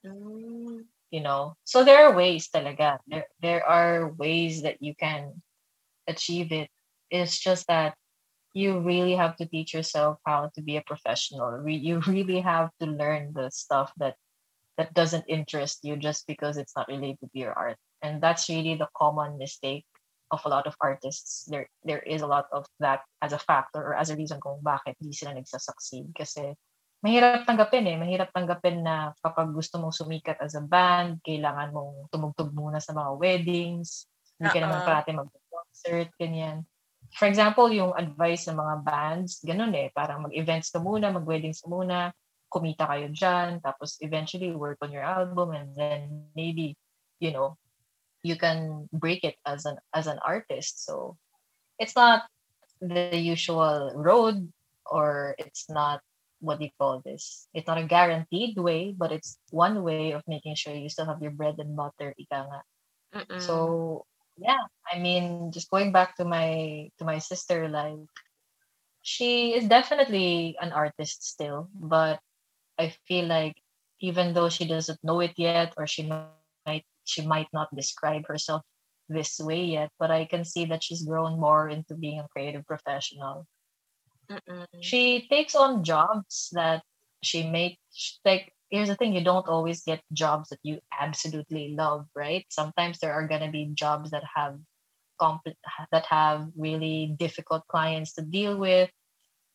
Mm. you know? So there are ways talaga. There, there are ways that you can achieve it. It's just that you really have to teach yourself how to be a professional. You really have to learn the stuff that that doesn't interest you just because it's not related to your art. And that's really the common mistake of a lot of artists. There there is a lot of that as a factor or as a reason kung bakit di sila nagsasucceed. Kasi mahirap tanggapin eh. Mahirap tanggapin na kapag gusto mong sumikat as a band kailangan mong tumugtog muna sa mga weddings. Hindi ka naman Oo. parati mag-concert ganyan. For example yung advice ng mga bands ganun eh. Parang mag-events ka muna mag-weddings ka muna kumita kayo dyan, tapos eventually work on your album and then maybe, you know, you can break it as an as an artist. So it's not the usual road or it's not what do you call this? It's not a guaranteed way, but it's one way of making sure you still have your bread and butter, ika nga. Mm-mm. So yeah, I mean, just going back to my to my sister, like she is definitely an artist still, but I feel like even though she doesn't know it yet, or she might she might not describe herself this way yet, but I can see that she's grown more into being a creative professional. Mm-mm. She takes on jobs that she makes like here's the thing you don't always get jobs that you absolutely love right sometimes there are going to be jobs that have compl- that have really difficult clients to deal with.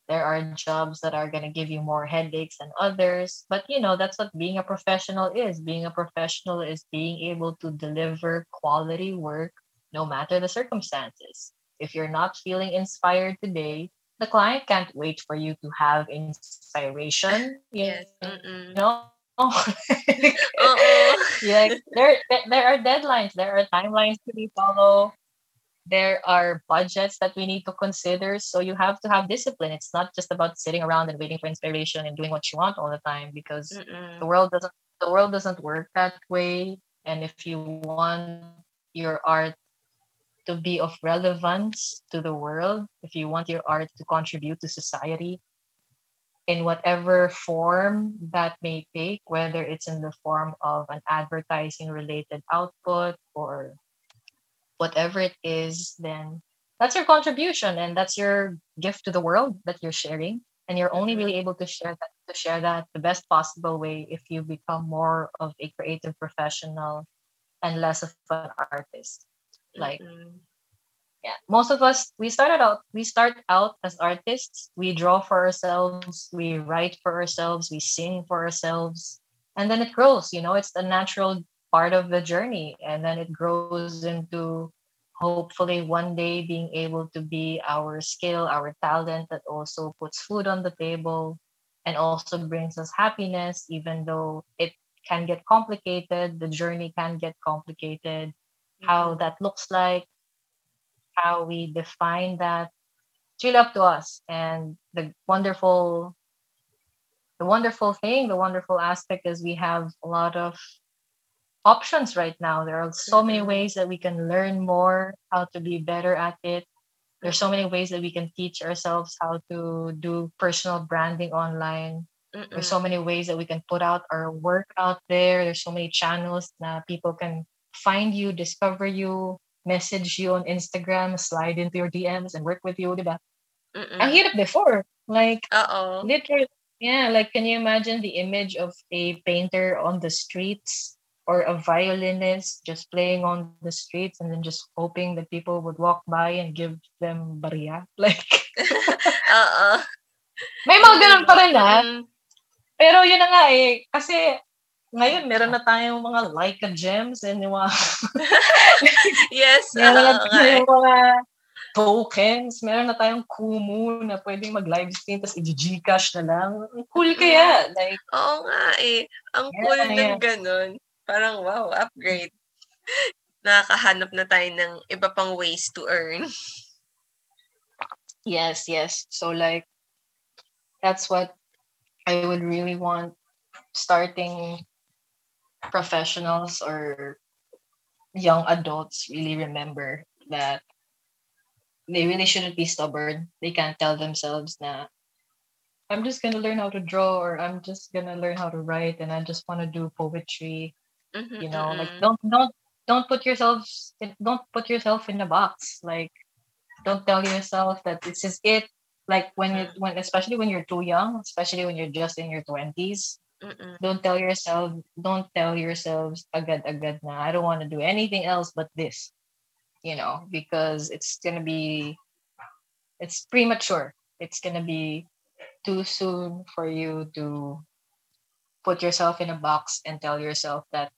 There are jobs that are going to give you more headaches than others. But you know, that's what being a professional is. Being a professional is being able to deliver quality work no matter the circumstances. If you're not feeling inspired today, the client can't wait for you to have inspiration. You Yes. Mm-mm. know? Like there there are deadlines, there are timelines to be followed. There are budgets that we need to consider. So you have to have discipline. It's not just about sitting around and waiting for inspiration and doing what you want all the time because Mm-mm. the world doesn't the world doesn't work that way. And if you want your art to be of relevance to the world, if you want your art to contribute to society in whatever form that may take, whether it's in the form of an advertising related output or whatever it is, then that's your contribution and that's your gift to the world that you're sharing. And you're only really able to share that to share that the best possible way if you become more of a creative professional and less of an artist. Like Mm-mm. yeah most of us we started out we start out as artists we draw for ourselves we write for ourselves we sing for ourselves and then it grows you know it's the natural part of the journey. And then it grows into hopefully one day being able to be our skill our talent that also puts food on the table and also brings us happiness even though it can get complicated the journey can get complicated. How mm-hmm. that looks like how we define that it's really up to us. And the wonderful the wonderful thing the wonderful aspect is we have a lot of options right now there are so many Mhm. ways that we can learn more how to be better at it there's so many ways that we can teach ourselves how to do personal branding online there's so many ways that we can put out our work out there. There's so many channels that people can find you, discover you, message you on Instagram, slide into your DMs and work with you, diba? Mm-mm. I heard it before. Like Oo. literally, yeah, like can you imagine the image of a painter on the streets or a violinist just playing on the streets and then just hoping that people would walk by and give them barya? Like Oo. may mga ganun pa rin ah. Mm-mm. Pero yun na nga eh, kasi ngayon meron na tayong mga Leica gems and yung mga, Yes. meron na oo nga eh. tayong mga tokens, meron na tayong Kumu na pwedeng mag-live stream tapos i-Gcash na lang. Ang Cool kaya. Like, Oo nga eh. Ang Yeah, cool ng yeah. ganun. Parang wow, upgrade. Nakakahanap na tayo ng iba pang ways to earn. yes, yes. So like, that's what I would really want starting professionals or young adults really remember that they really shouldn't be stubborn. They can't tell themselves that I'm just gonna learn how to draw or I'm just gonna learn how to write and I just want to do poetry. Mhm, You know, like mm-mm. don't don't don't put yourselves don't put yourself in a box. Like don't tell yourself that this is it. Like when you when especially when you're too young, especially when you're just in your twenties, Mm-mm. don't tell yourself don't tell yourselves agad agad na I don't want to do anything else but this. You know, because it's gonna be it's premature. It's gonna be too soon for you to put yourself in a box and tell yourself that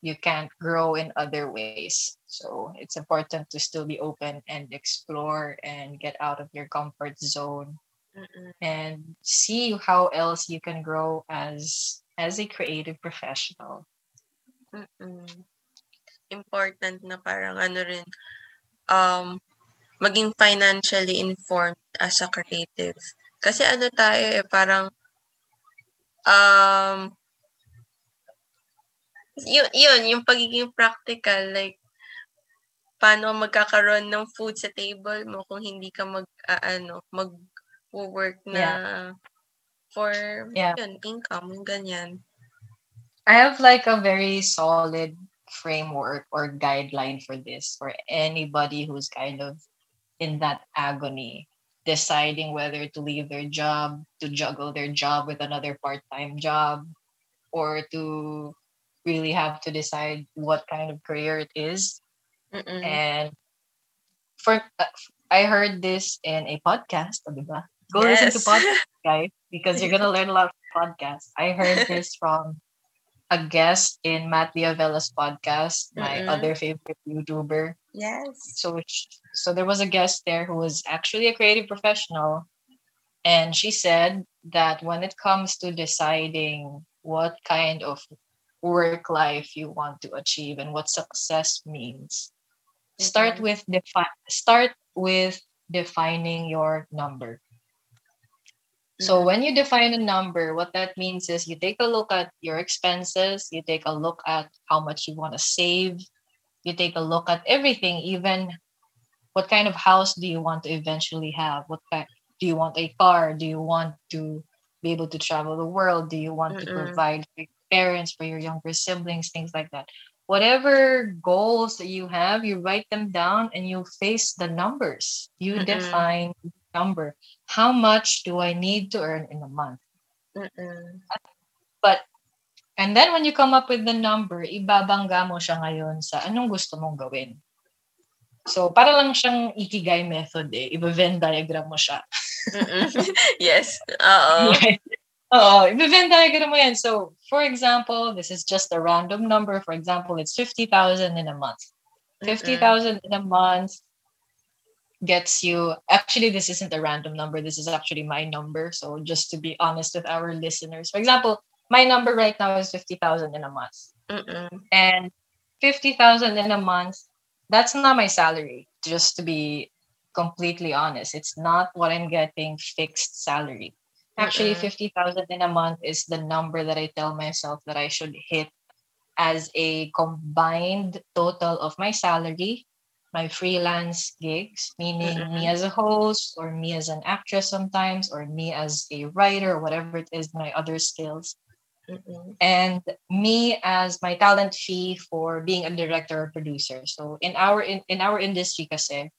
you can't grow in other ways. So it's important to still be open and explore and get out of your comfort zone Mm-mm. and see how else you can grow as as a creative professional. Mm-mm. Important na parang ano rin, um, maging financially informed as a creative. Kasi ano tayo eh, parang, um, yun, yun, yung pagiging practical, like, paano magkakaroon ng food sa table mo kung hindi ka mag, ah, ano, mag-work na for, Yeah. yun, income, ganyan. I have like a very solid framework or guideline for this for anybody who's kind of in that agony, deciding whether to leave their job, to juggle their job with another part time job, or to really have to decide what kind of career it is. Mm-mm. And for uh, I heard this in a podcast, diba? Go listen to Yes. podcasts, guys, because you're gonna learn a lot from podcasts. I heard this from a guest in Matt D'Avella's podcast, my Mm-mm. other favorite YouTuber. Yes. So so there was a guest there who was actually a creative professional, and she said that when it comes to deciding what kind of work life you want to achieve and what success means, start Mhm. with defi- start with defining your number. So Mhm. when you define a number, what that means is you take a look at your expenses, you take a look at how much you want to save, you take a look at everything, even what kind of house do you want to eventually have? What kind do you want a car? Do you want to be able to travel the world? Do you want to Mm-mm. provide for your parents, for your younger siblings, things like that? Whatever goals that you have, you write them down and you face the numbers. You Mm-mm. define number. How much do I need to earn in a month? Mm-mm. And then when you come up with the number, ibabangga mo siya ngayon sa anong gusto mong gawin. So, para lang siyang ikigai method eh. Iba-Venn diagram mo siya. Yes. Oo. Oo, iba-Venn diagram mo yan. So, for example, this is just a random number. For example, it's 50,000 in a month. 50,000 in a month gets you actually this isn't a random number this is actually my number so just to be honest with our listeners for example my number right now is 50,000 in a month Mm-mm. and 50,000 in a month that's not my salary just to be completely honest it's not what i'm getting fixed salary actually Mm-mm. 50,000 in a month is the number that i tell myself that i should hit as a combined total of my salary my freelance gigs meaning me as a host or me as an actress sometimes or me as a writer or whatever it is my other skills Mm-mm. and me as my talent fee for being a director or producer. So in our in, in our industry kasi,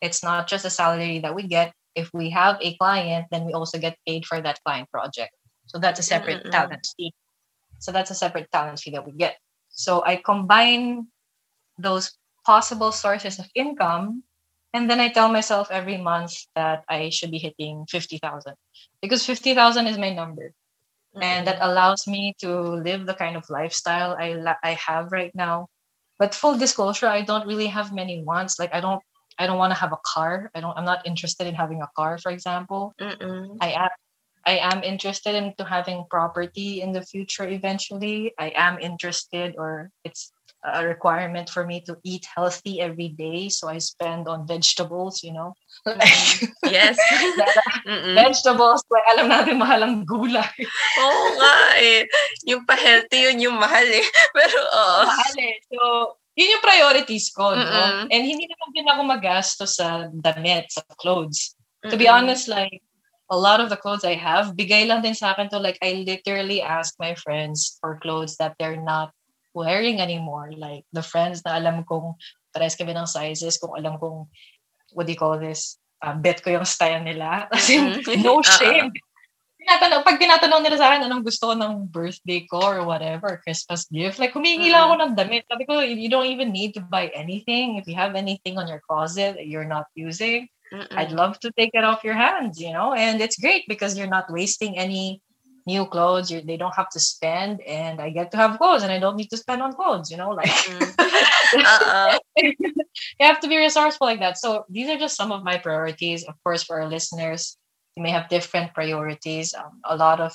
it's not just a salary that we get. If we have a client, then we also get paid for that client project. So that's a separate Mm-mm. talent fee. So that's a separate talent fee that we get. So I combine those possible sources of income and then I tell myself every month that I should be hitting 50,000 because 50,000 is my number and that mm-hmm. allows me to live the kind of lifestyle I la- I have right now. But full disclosure, I don't really have many wants. Like I don't I don't want to have a car. I don't I'm not interested in having a car, for example. Mm-mm. I am I am interested into having property in the future eventually. I am interested or it's a requirement for me to eat healthy every day. So I spend on vegetables, you know. Yes. Mm-mm. vegetables, like alam natin mahal ang gulay. Oo nga eh. Yung pa-healthy yun yung mahal eh. Pero oo. mahal eh. So, yun yung priorities ko, no? Mm-mm. And hindi naman din ako magasto sa damit, sa clothes. To be Mm-mm. honest, like, a lot of the clothes I have, bigay lang din sa akin to. Like, I literally ask my friends for clothes that they're not wearing anymore. Like, the friends na alam kong pares kami ng sizes, kung alam kong, what do you call this? Uh, bet ko yung style nila. Kasi Mm-mm. no shame. Tinatanong, pag tinatanong nila sa akin, anong gusto ko ng birthday ko or whatever, Christmas gift, like humingi lang ako ng damit. Sabi ko, you don't even need to buy anything. If you have anything on your closet that you're not using, Mm-mm. I'd love to take it off your hands, you know? And it's great because you're not wasting any new clothes. you they don't have to spend and I get to have clothes and I don't need to spend on clothes, you know? Like Mm. Oo. you have to be resourceful like that. So these are just some of my priorities. Of course, for our listeners, you may have different priorities. Um, a lot of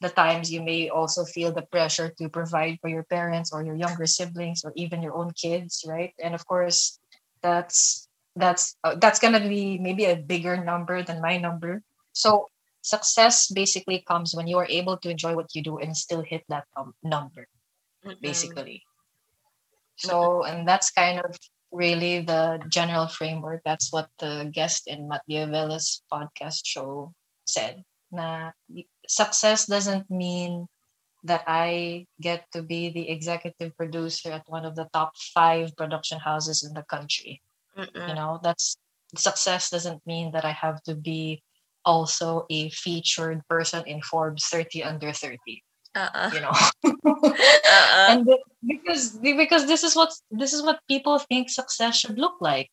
the times you may also feel the pressure to provide for your parents or your younger siblings or even your own kids, right? And of course, that's that's uh, that's gonna be maybe a bigger number than my number. So success basically comes when you are able to enjoy what you do and still hit that um, number Mm-mm. basically. So, and that's kind of really the general framework. That's what the guest in Matt D'Avella's podcast show said. Na success doesn't mean that I get to be the executive producer at one of the top five production houses in the country. Mm-mm. You know, that's success doesn't mean that I have to be also a featured person in Forbes 30 under 30, Oo. you know. Oo. Uh-uh. and the- because because this is what this is what people think success should look like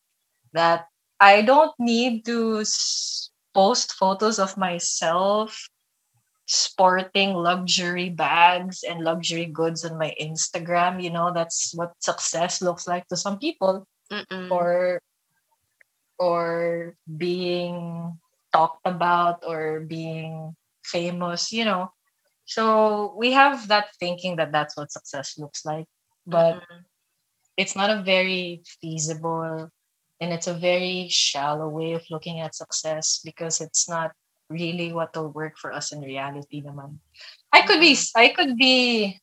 that I don't need to s- post photos of myself sporting luxury bags and luxury goods on my Instagram. You know, that's what success looks like to some people. Mm-mm. Or or being talked about or being famous, you know. So we have that thinking that that's what success looks like, but Mm-mm. it's not a very feasible and it's a very shallow way of looking at success because it's not really what will work for us in reality naman. I could be mm-hmm. I could be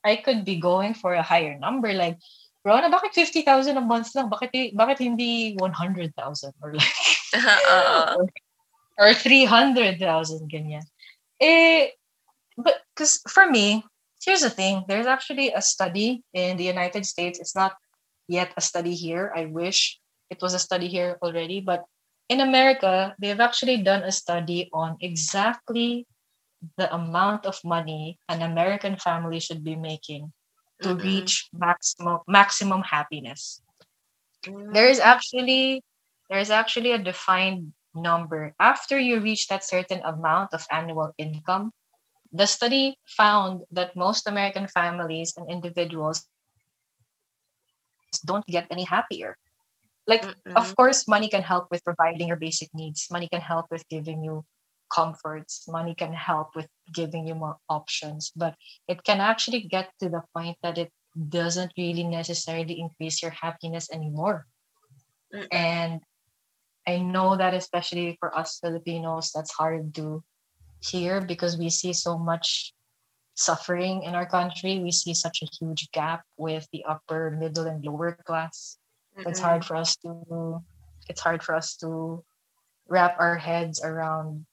I could be going for a higher number like Rona, bakit 50,000 a month lang? Bakit, bakit hindi 100,000 or like uh-uh. Oo. Or 300,000 ganyan. Eh, but because for me, here's the thing. There's actually a study in the United States. It's not yet a study here. I wish it was a study here already, but in America, they've actually done a study on exactly the amount of money an American family should be making to Mm-mm. reach maximum maximum happiness Mm. there is actually there is actually a defined number. After you reach that certain amount of annual income the study found that most american families and individuals don't get any happier. Like of Mm-mm. course money can help with providing your basic needs. Money can help with giving you comforts. Money can help with giving you more options. But it can actually get to the point that it doesn't really necessarily increase your happiness anymore. Mm-mm. and I know that especially for us Filipinos, that's hard to hear because we see so much suffering in our country. We see such a huge gap with the upper, middle, and lower class. It's Mm-mm. hard for us to it's hard for us to wrap our heads around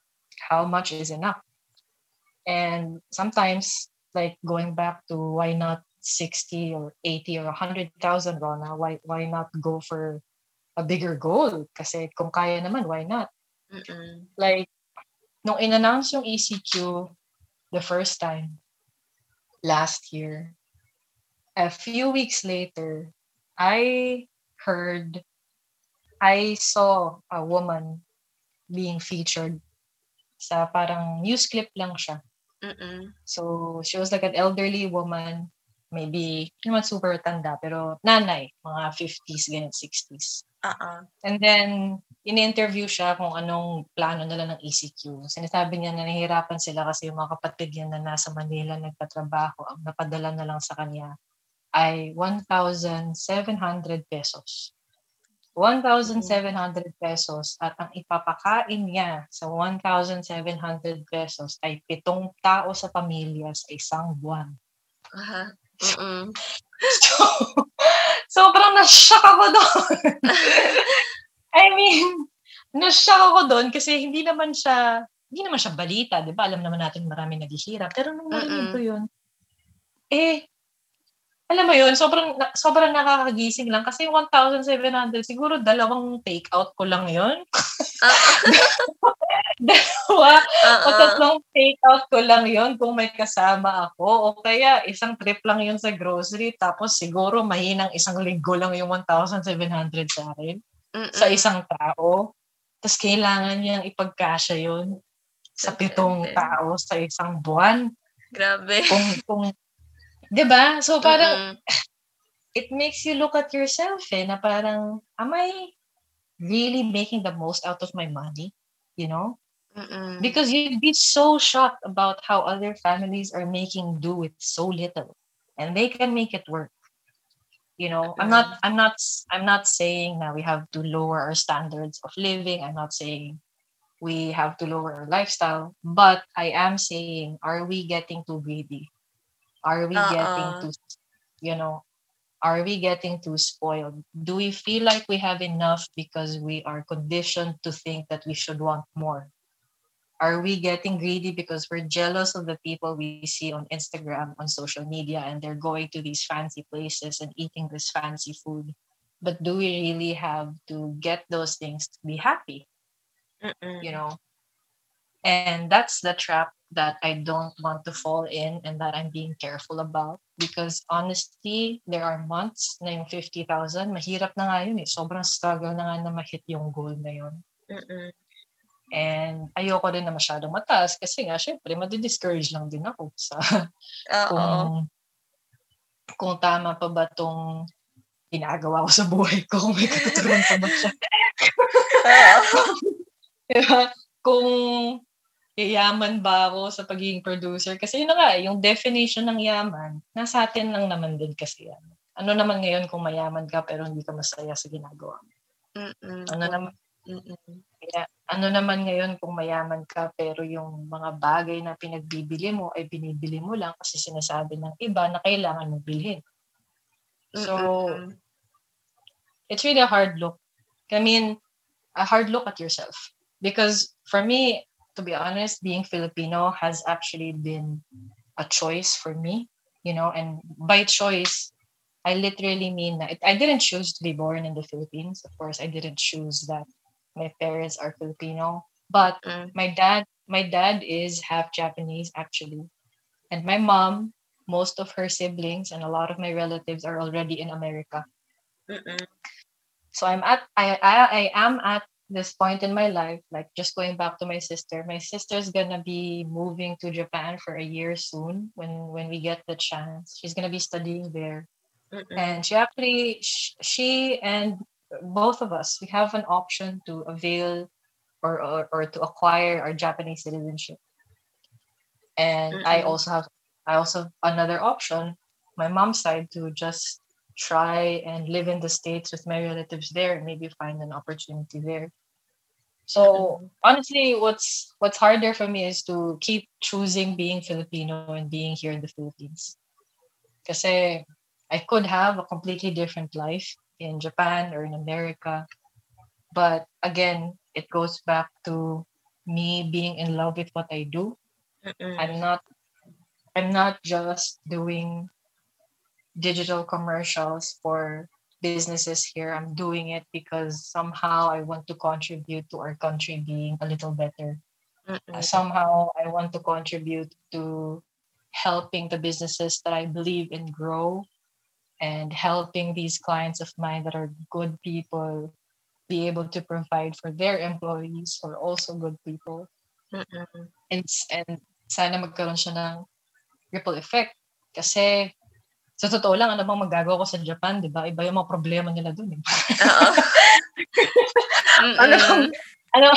how much is enough. And sometimes like going back to why not 60 or 80 or 100,000 Rona, why why not go for a bigger goal? Kasi kung kaya naman, why not? Mm-mm. Like, nung in-announce yung ECQ the first time last year, a few weeks later, I heard, I saw a woman being featured sa parang news clip lang siya. Mm-mm. So, she was like an elderly woman, maybe, hindi naman super tanda, pero nanay, mga 50s, ganyan, 60s. Uh-uh. And then, in-interview siya kung anong plano nila ng ECQ. Sinasabi niya na nahihirapan sila kasi yung mga kapatid niya na nasa Manila nagtatrabaho, ang napadala na lang sa kanya ay 1,700 pesos. 1,700 pesos at ang ipapakain niya sa 1,700 pesos ay pitong tao sa pamilya sa isang buwan. Uh-huh. Mm-mm. So, sobrang na-shock ako doon. I mean, na-shock ako doon kasi hindi naman siya, hindi naman siya balita, di ba? Alam naman natin marami naghihirap. Pero nung narinig ko yun, eh, alam mo yun, sobrang, sobrang nakakagising lang. Kasi yung 1,700, siguro dalawang take-out ko lang yun. Dalawa, o Uh-uh. tatlong take-out ko lang yon kung may kasama ako. O kaya isang trip lang yun sa grocery. Tapos siguro mahinang isang linggo lang yung 1,700 sa akin. Mm-mm. Sa isang tao. Tapos kailangan niyang ipagkasya yun sa pitong tao sa isang buwan. Grabe. Kung, kung, di ba? So parang, it makes you look at yourself eh, na parang, am I really making the most out of my money? You know? Mm-mm. because you'd be so shocked about how other families are making do with so little and they can make it work you know i'm not i'm not i'm not saying that we have to lower our standards of living i'm not saying we have to lower our lifestyle but i am saying are we getting too greedy are we Uh-uh. getting too you know are we getting too spoiled do we feel like we have enough because we are conditioned to think that we should want more are we getting greedy because we're jealous of the people we see on Instagram, on social media, and they're going to these fancy places and eating this fancy food? But do we really have to get those things to be happy? Mm-mm. You know? And that's the trap that I don't want to fall in and that I'm being careful about. Because honestly, there are months na yung 50,000, mahirap na nga yun eh. Sobrang struggle na nga na ma-hit yung goal na yun. Mm-mm. And ayoko din na masyadong mataas kasi nga, syempre, madi-discourage lang din ako sa Oo. kung, kung tama pa ba tong ginagawa ko sa buhay ko, kung may katuturan pa ba siya. Diba? Kung yayaman ba ako sa pagiging producer. Kasi yun na nga, yung definition ng yaman, nasa atin lang naman din kasi yan. Ano naman ngayon kung mayaman ka pero hindi ka masaya sa ginagawa mo? Mm-mm. Ano naman, Mm-mm. kaya, ano naman ngayon kung mayaman ka pero yung mga bagay na pinagbibili mo ay binibili mo lang kasi sinasabi ng iba na kailangan mo bilhin. So, Mm-mm. it's really a hard look. I mean, a hard look at yourself. Because for me, to be honest, being Filipino has actually been a choice for me, you know, and by choice, I literally mean that I didn't choose to be born in the Philippines. Of course, I didn't choose that my parents are Filipino, but Mm. my dad, my dad is half Japanese actually, and my mom, most of her siblings and a lot of my relatives are already in America. Mm-mm. So I'm at I, I I am at this point in my life, like just going back to my sister. My sister's gonna be moving to Japan for a year soon when when we get the chance. She's gonna be studying there, Mm-mm. and she actually she and both of us we have an option to avail or or, or to acquire our Japanese citizenship. And I Mm-mm. also have I also have another option, my mom's side to just try and live in the states with my relatives there and maybe find an opportunity there. So mm-hmm. honestly what's what's harder for me is to keep choosing being filipino and being here in the philippines. Because i could have a completely different life in japan or in america but again it goes back to me being in love with what i do. Mm-mm. I'm not I'm not just doing digital commercials for businesses here. I'm doing it because somehow I want to contribute to our country being a little better. Uh, somehow I want to contribute to helping the businesses that I believe in grow and helping these clients of mine that are good people be able to provide for their employees who are also good people Mm-mm. and, and sana magkaroon siya ng ripple effect. Kasi sa totoo lang, ano bang magagawa ko sa Japan, di ba? Iba yung mga problema nila dun. Eh. Oo. ano, Mm-mm. ano,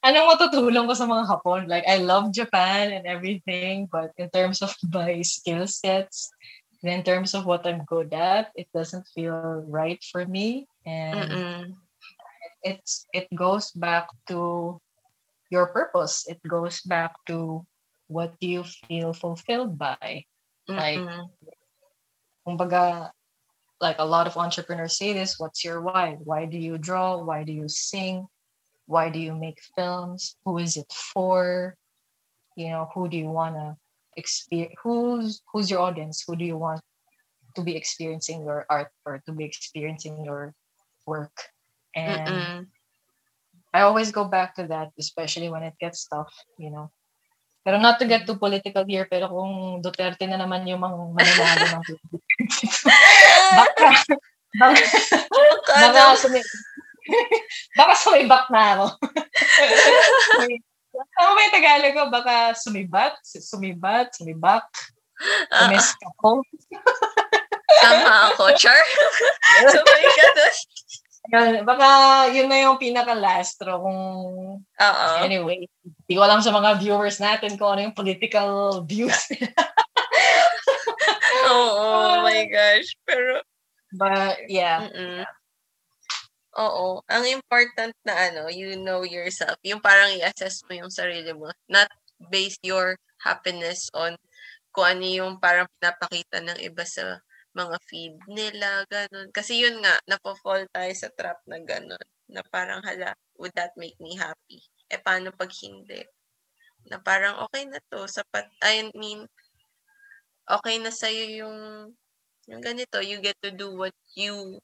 anong matutulong ko sa mga Hapon? Like, I love Japan and everything, but in terms of my skill sets, and in terms of what I'm good at, it doesn't feel right for me. And Mm-mm. it's it goes back to your purpose. It goes back to what do you feel fulfilled by. Like, Mm-mm. Kumbaga, like a lot of entrepreneurs say this, what's your why? Why do you draw? Why do you sing? Why do you make films? Who is it for? You know, who do you want to experience? Who's who's your audience? Who do you want to be experiencing your art or to be experiencing your work? And Mm-mm. I always go back to that, especially when it gets tough, you know. Pero not to get too political here, pero kung Duterte na naman yung mga mananalo ng 2026, baka, baka, baka, sumi, baka sumibak na ako. Ano ba yung Tagalog ko? Baka sumibat, sumibat, sumibak, Ah, umis ako. Tama ako, Char. Sabay ka dun. Yun, Baka yun na yung pinaka-last straw kung Oo. Anyway, di ko alam sa mga viewers natin kung ano yung political views nila. Oo, oh my gosh. Pero, But yeah, mm Oo. Ang important na ano, you know yourself. Yung parang i-assess mo yung sarili mo. Not base your happiness on kung ano yung parang pinapakita ng iba sa mga feed nila, ganun. Kasi yun nga, napofall tayo sa trap na ganun. Na parang, hala, would that make me happy? Eh, paano pag hindi? Na parang, okay na to, sapat, I mean, okay na sa'yo yung, yung ganito, you get to do what you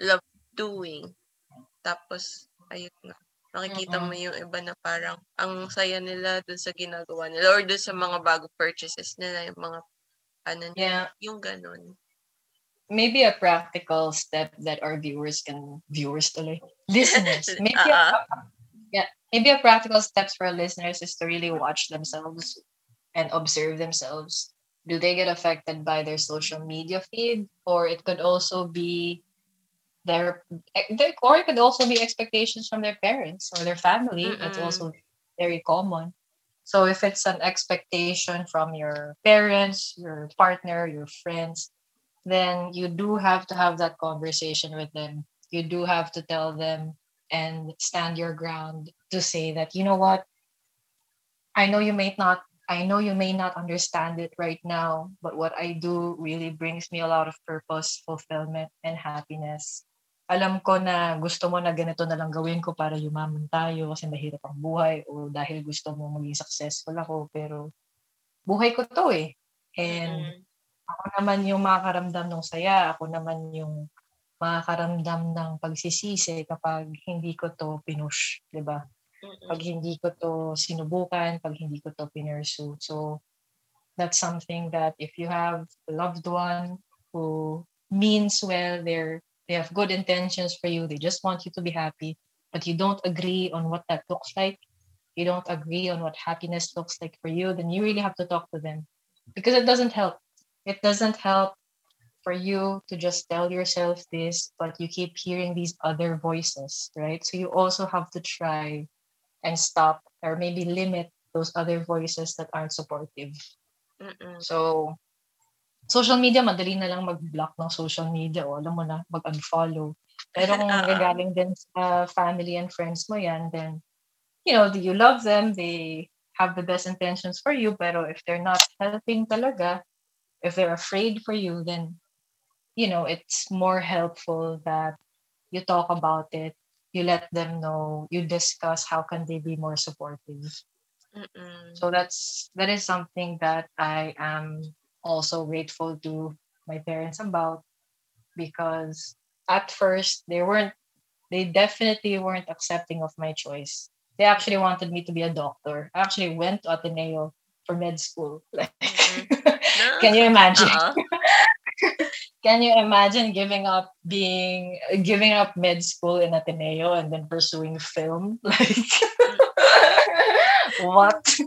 love doing. Tapos, ayun nga, makikita mo yung iba na parang ang saya nila dun sa ginagawa nila or dun sa mga bago purchases nila, yung mga ano Yeah. yung ganun. maybe a practical step that our viewers can viewers tuloy listeners maybe Uh-uh. a, yeah maybe a practical steps for our listeners is to really watch themselves and observe themselves do they get affected by their social media feed or it could also be their, their or it could also be expectations from their parents or their family that's Mm-mm. also very common so if it's an expectation from your parents your partner your friends then you do have to have that conversation with them. You do have to tell them and stand your ground to say that, you know what, I know you may not I know you may not understand it right now, but what I do really brings me a lot of purpose, fulfillment, and happiness. Alam ko na gusto mo na ganito na lang gawin ko para yumaman tayo kasi mahirap ang buhay o dahil gusto mo maging successful ako, pero buhay ko to eh. And Mm. ako naman yung makakaramdam ng saya, ako naman yung makakaramdam ng pagsisisi kapag hindi ko to pinush, di ba? Pag hindi ko to sinubukan, pag hindi ko to pinursue. So, that's something that if you have a loved one who means well, they're, they have good intentions for you, they just want you to be happy, but you don't agree on what that looks like, you don't agree on what happiness looks like for you, then you really have to talk to them because it doesn't help it doesn't help for you to just tell yourself this, but you keep hearing these other voices, right? So you also have to try and stop or maybe limit those other voices that aren't supportive. Mm-mm. So, social media, madali na lang mag-block ng social media o alam mo na, mag-unfollow. Pero kung gagaling din sa family and friends mo yan, then, you know, you love them, they have the best intentions for you, pero if they're not helping talaga, if they're afraid for you, then, you know, it's more helpful that you talk about it, you let them know, you discuss how can they be more supportive. Mm-mm. So that's that is something that I am also grateful to my parents about because at first they weren't they definitely weren't accepting of my choice. They actually wanted me to be a doctor. I actually went to Ateneo for med school. Like No? can you imagine? Oo. Uh-huh. Can you imagine giving up being giving up med school in Ateneo and then pursuing film? Like mm. what? Mm.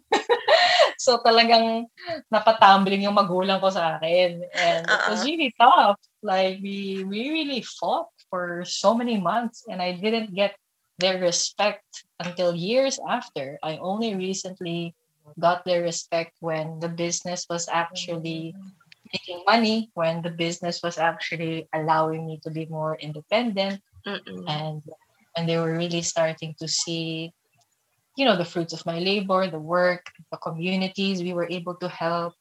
So talagang napatumbling yung magulang ko sa akin. And it was Uh-uh. really tough. Like we we really fought for so many months and I didn't get their respect until years after. I only recently got their respect when the business was actually making money, when the business was actually allowing me to be more independent Mm-mm. and and they were really starting to see you know the fruits of my labor the work the communities we were able to help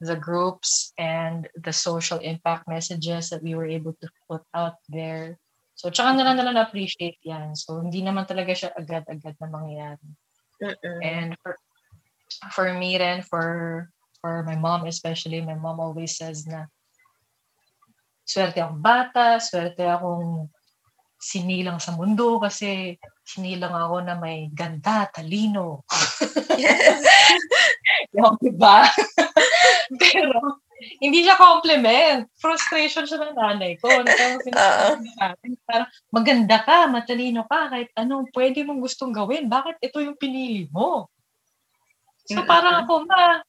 the groups and the social impact messages that we were able to put out there. So tsaka na lang nila na-appreciate yan. So hindi naman talaga siya agad-agad na mangyayari. Mm-mm. and for for me then for for my mom especially my mom always says na swerte akong bata swerte akong sinilang sa mundo kasi sinilang ako na may ganda, talino. Yes. Yung diba? Pero hindi siya compliment. Frustration siya ng nanay ko. Na parang maganda ka, matalino ka, kahit anong pwede mong gustong gawin. Bakit ito yung pinili mo? So Mm-mm. parang ako, ma,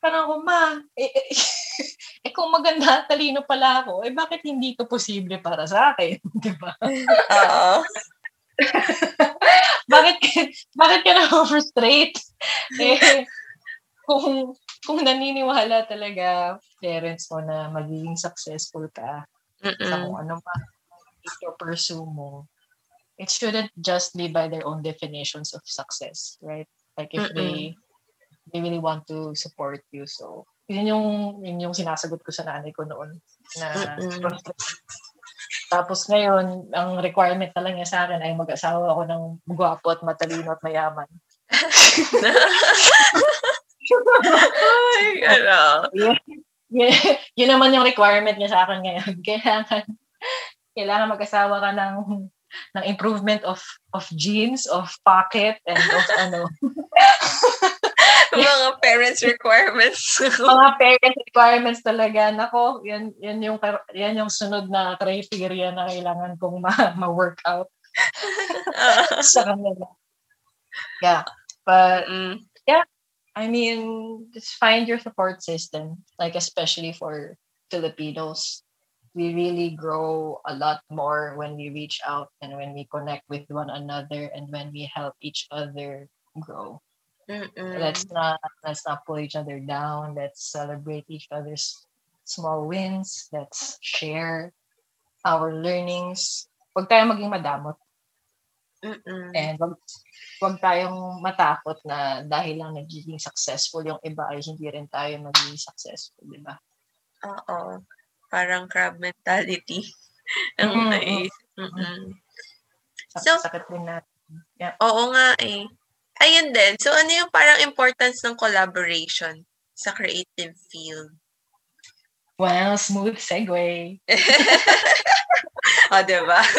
parang ako, ma, eh, eh, eh kung maganda talino pala ako, eh bakit hindi ito posible para sa akin? Di ba? Oo. bakit bakit ka na-frustrate? Eh, kung kung naniniwala talaga parents mo na magiging successful ka sa kung Mm-mm. ano man ito pursue mo, it shouldn't just be by their own definitions of success, right? Like if they they really want to support you. So, yun yung, yun yung sinasagot ko sa nanay ko noon. Na, Mm-mm. Tapos ngayon, ang requirement na lang niya sa akin ay mag-asawa ako ng gwapo at matalino at mayaman. Ay, ano. yun, yun, yun naman yung requirement niya sa akin ngayon. Kailangan, kailangan mag-asawa ka ng ng improvement of of jeans, of pocket, and of ano. mga parents' requirements. mga parent requirements talaga. Nako, yan, yan, yung, yan yung sunod na criteria na kailangan kong ma- ma-workout sa kanila. Yeah. But, Mm. I mean, just find your support system, like especially for Filipinos. We really grow a lot more when we reach out and when we connect with one another and when we help each other grow. Mm-mm. Let's not let's not pull each other down. Let's celebrate each other's small wins. Let's share our learnings. Huwag tayong maging madamot. Mm-mm. And wag, wag tayong matakot na dahil lang nagiging successful yung iba ay hindi rin tayo magiging successful, di ba? Oo. Parang crab mentality. Ang Mm, naisip. Sak- So- sakit din natin. Oo nga eh. Ayun din. So, ano yung parang importance ng collaboration sa creative field? Well, smooth segue. o, oh, diba?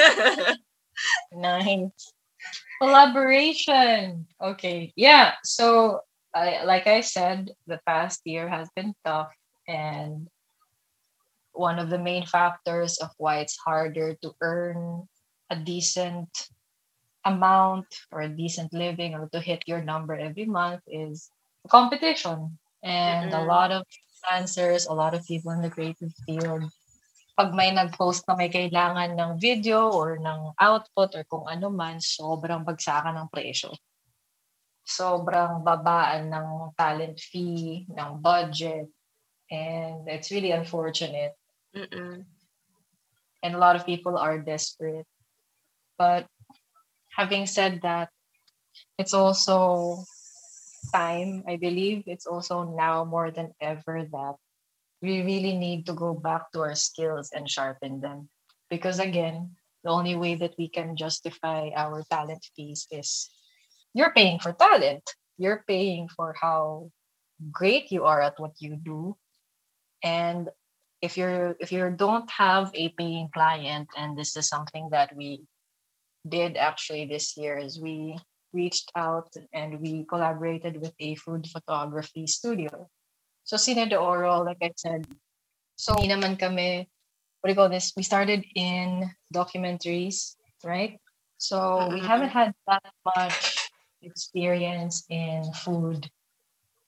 Nice. Collaboration. Okay. Yeah. So, I, like I said, the past year has been tough. And one of the main factors of why it's harder to earn a decent amount or a decent living or to hit your number every month is competition. And a Mm-mm. lot of freelancers, a lot of people in the creative field pag may nag-post na may kailangan ng video or ng output or kung ano man, sobrang bagsakan ng presyo. Sobrang babaan ng talent fee, ng budget. And it's really unfortunate. Mm-mm. And a lot of people are desperate. But having said that, it's also time, I believe. It's also now more than ever that we really need to go back to our skills and sharpen them. Because again, the only way that we can justify our talent fees is you're paying for talent. You're paying for how great you are at what you do. And if you're if you don't have a paying client, and this is something that we did actually this year, is we reached out and we collaborated with a food photography studio. So Cine de Oro, like I said, so hindi naman kami, what do you call this? We started in documentaries, right? So we Mhm. haven't had that much experience in food,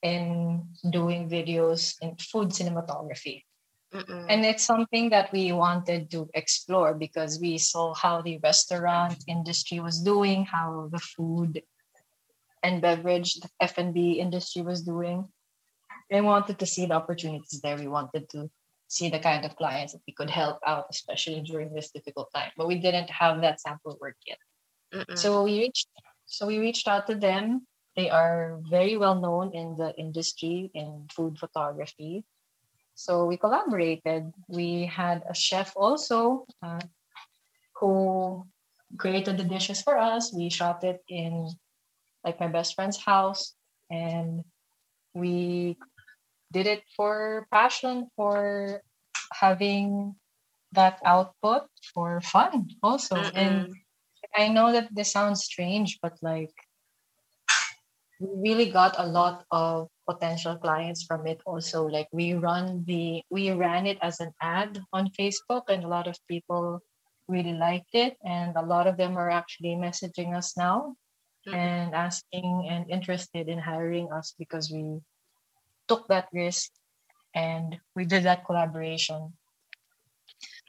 in doing videos in food cinematography. Mm-mm. And it's something that we wanted to explore because we saw how the restaurant industry was doing, how the food and beverage, the F&B industry was doing. We wanted to see the opportunities there. We wanted to see the kind of clients that we could help out, especially during this difficult time. But we didn't have that sample work yet. Mm-mm. So we reached so we reached out to them. They are very well known in the industry in food photography. So we collaborated. We had a chef also uh, who created the dishes for us. We shot it in like my best friend's house and we did it for passion for having that output for fun also and Mm-mm. I know that this sounds strange, but like we really got a lot of potential clients from it also. Like we run the we ran it as an ad on Facebook and a lot of people really liked it and a lot of them are actually messaging us now Mhm. and asking and interested in hiring us because we took that risk and we did that collaboration.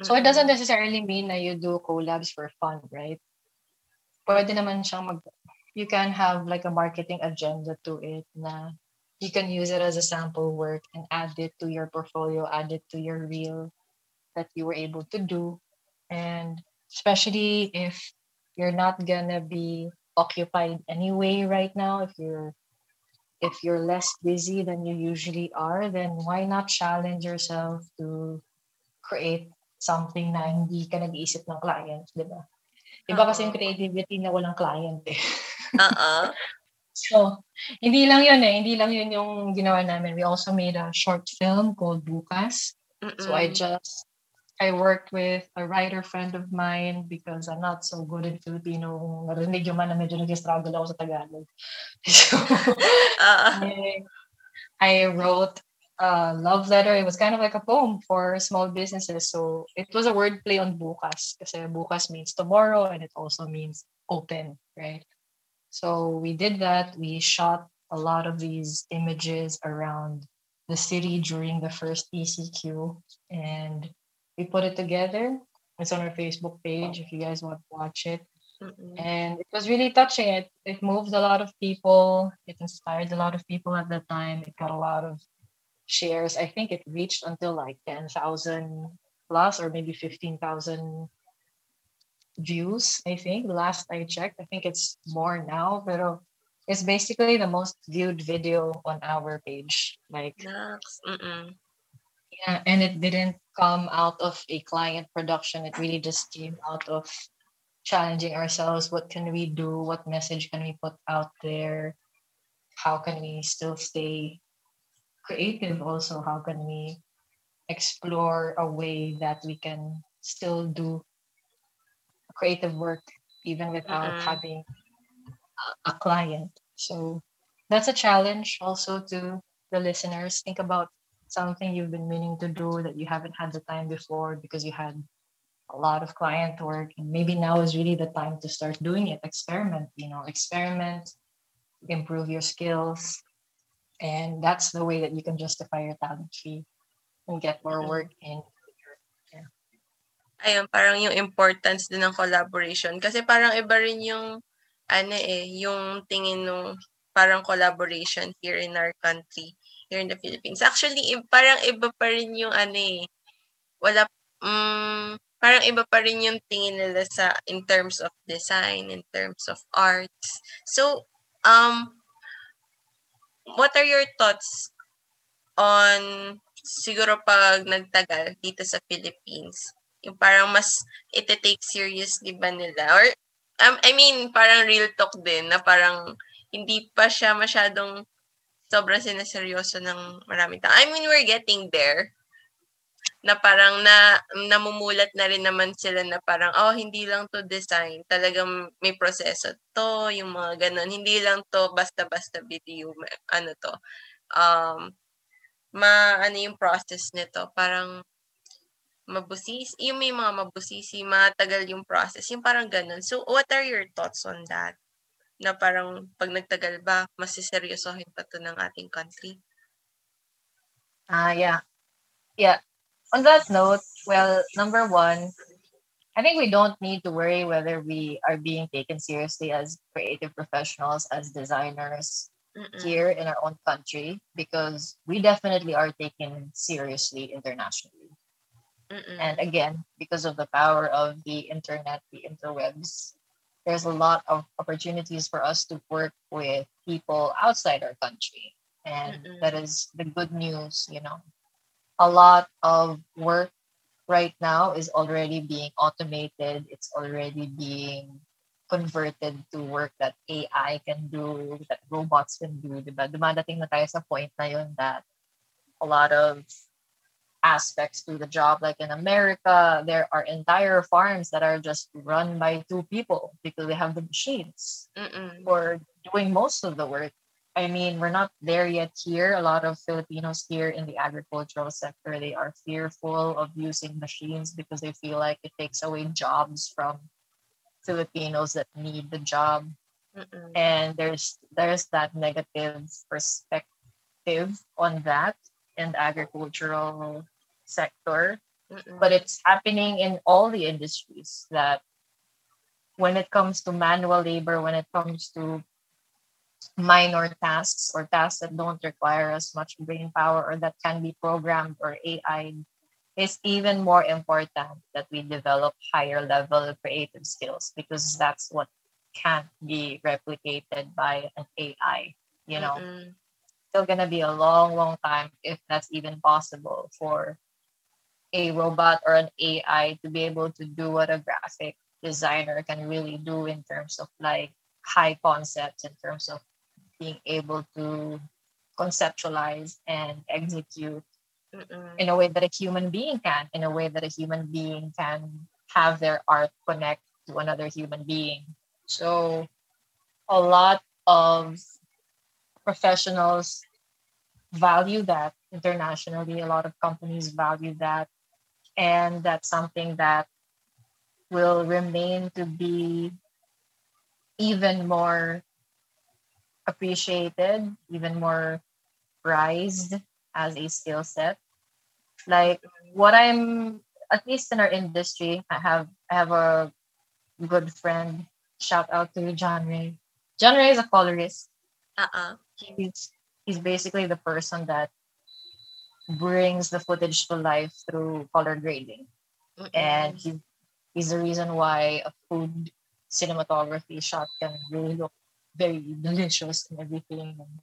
So it doesn't necessarily mean that you do collabs for fun, right? Pwede naman siyang mag you can have like a marketing agenda to it na you can use it as a sample work and add it to your portfolio, add it to your reel that you were able to do. And especially if you're not gonna be occupied anyway right now, if you're if you're less busy than you usually are, then why not challenge yourself to create something na hindi ka nag-iisip ng client, di ba? Iba kasi yung creativity na walang client eh. Oo. So, hindi lang yun eh. Hindi lang yun yung ginawa namin. We also made a short film called Bukas. So I Mm-mm. just I worked with a writer friend of mine because I'm not so good in Filipino. Narinig yung man na medyo nag-struggle ako sa Tagalog. So, Ah, I, I wrote a love letter. It was kind of like a poem for small businesses. So it was a wordplay on bukas. Kasi bukas means tomorrow and it also means open, right? So we did that. We shot a lot of these images around the city during the first ECQ and we put it together. It's on our Facebook page if you guys want to watch it mm-mm. and it was really touching. It it moved a lot of people. It inspired a lot of people at that time. It got a lot of shares. I think it reached until like ten thousand plus or maybe fifteen thousand views. I think last I checked. I think it's more now, but it's basically the most viewed video on our page. Like. Mm-mm. yeah, and it didn't come out of a client production. It really just came out of challenging ourselves. What can we do? What message can we put out there? How can we still stay creative? Also, how can we explore a way that we can still do creative work even without Mhm. having a, client? So that's a challenge also to the listeners. Think about something you've been meaning to do that you haven't had the time before because you had a lot of client work and maybe now is really the time to start doing it experiment you know experiment improve your skills and that's the way that you can justify your talent fee and get more work in ayun, parang yung importance din ng collaboration. Kasi parang iba rin yung, ano eh, yung tingin nung parang collaboration here in our country, here in the Philippines. Actually, parang iba pa rin yung ano eh, wala, mm, parang iba pa rin yung tingin nila sa, in terms of design, in terms of arts. So, um, what are your thoughts on siguro pag nagtagal dito sa Philippines? Yung parang mas ite-take seriously ba nila? Or, um, I mean, parang real talk din na parang hindi pa siya masyadong sobrang sineseryoso ng maraming tao. I mean, we're getting there. Na parang na namumulat na rin naman sila na parang oh hindi lang to design. Talagang may proseso to yung mga ganun. Hindi lang to basta-basta video ano to. Um ma ano yung process nito? Parang mabusis yung may mga mabusisi matagal yung process yung parang ganun so what are your thoughts on that na parang pag nagtagal ba mas siseryosohin pa to ng ating country Ah, yeah. Yeah. On that note, well, number one, I think we don't need to worry whether we are being taken seriously as creative professionals, as designers Mm-mm. here in our own country, because we definitely are taken seriously internationally. Mm-mm. And again, because of the power of the internet, the interwebs, there's a lot of opportunities for us to work with people outside our country. And Mm-mm. that is the good news, you know. A lot of work right now is already being automated, it's already being converted to work that AI can do, that robots can do, diba? Dumadating na tayo sa point na yun that a lot of aspects to the job. Like in America, there are entire farms that are just run by two people because they have the machines Mm-mm. for doing most of the work. I mean, we're not there yet here. A lot of Filipinos here in the agricultural sector, they are fearful of using machines because they feel like it takes away jobs from Filipinos that need the job Mm-mm. and there's there's that negative perspective on that in the agricultural sector Mm-mm. but it's happening in all the industries that when it comes to manual labor when it comes to minor tasks or tasks that don't require as much brain power or that can be programmed or ai it's even more important that we develop higher level creative skills because that's what can't be replicated by an ai you know Mm-mm. still going to be a long, long time if that's even possible for a robot or an AI to be able to do what a graphic designer can really do in terms of like high concepts, in terms of being able to conceptualize and execute Mm-mm. in a way that a human being can, in a way that a human being can have their art connect to another human being. So a lot of professionals value that internationally. A lot of companies value that. And that's something that will remain to be even more appreciated, even more prized as a skill set. Like what I'm at least in our industry, I have I have a good friend. Shout out to John Ray. John Ray is a colorist. Uh-uh. He's he's basically the person that brings the footage to life through color grading. Mm-mm. And he, he's the reason why a food cinematography shot can really look very delicious and everything and,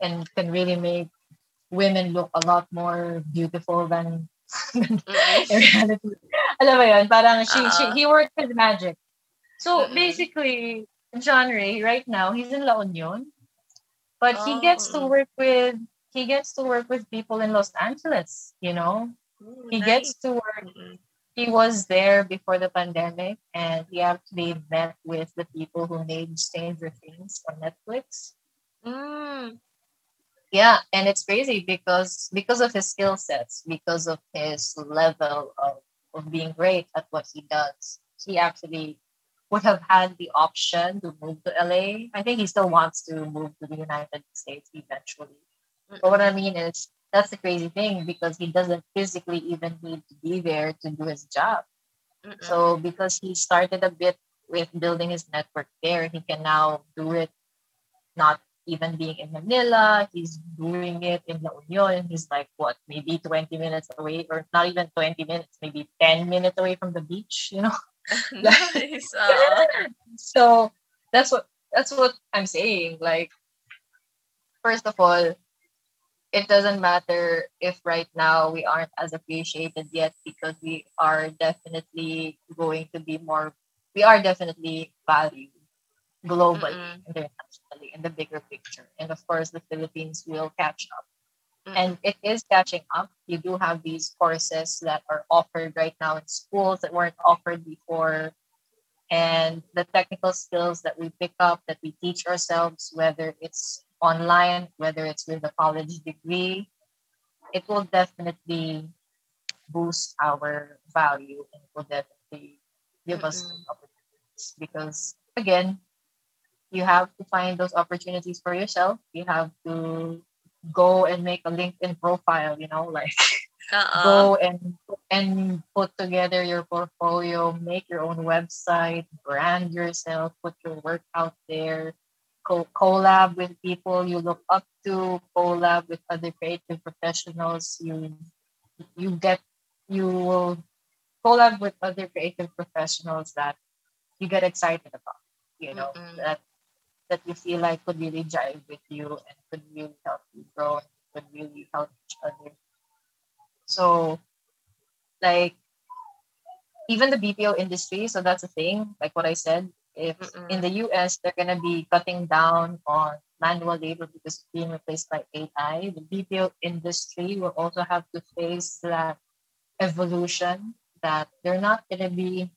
and can really make women look a lot more beautiful than mm-hmm. in reality. Alam mo yun, parang she, she, uh-huh. he worked with magic. So Mm-mm. basically, John Ray, right now, he's in La Union. But he Oh, gets to mm. work with he gets to work with people in Los Angeles, you know? Ooh, He nice. gets to work he was there before the pandemic and he actually met with the people who made Stranger Things on Netflix. Mm. Yeah, and it's crazy because because of his skill sets, because of his level of, of being great at what he does, he actually would have had the option to move to LA. I think he still wants to move to the United States eventually. But what I mean is that's the crazy thing because he doesn't physically even need to be there to do his job. Mm-mm. So because he started a bit with building his network there, he can now do it not even being in Manila. He's doing it in La Union. He's like what, maybe 20 minutes away, or not even 20 minutes, maybe 10 minutes away from the beach, you know? nice. Oo. Uh-huh. so that's what that's what I'm saying. Like, first of all, it doesn't matter if right now we aren't as appreciated yet because we are definitely going to be more we are definitely valued globally, Mm-mm. internationally, in the bigger picture. And of course the Philippines will catch up. Mm-mm. And it is catching up. You do have these courses that are offered right now in schools that weren't offered before and the technical skills that we pick up that we teach ourselves whether it's online whether it's with a college degree it will definitely boost our value and will definitely give us Mm-mm. opportunities because again you have to find those opportunities for yourself you have to go and make a linkedin profile you know like Oo. Uh-uh. go and and put together your portfolio, make your own website, brand yourself, put your work out there, co- collab with people you look up to, collab with other creative professionals. You you get you will collab with other creative professionals that you get excited about. You know Mm-mm. that that you feel like could really jive with you and could really help you grow and could really help each other. So, like, even the BPO industry, so that's the thing, like what I said, if in the US they're going to be cutting down on manual labor because it's being replaced by AI, the BPO industry will also have to face that evolution that they're not going to be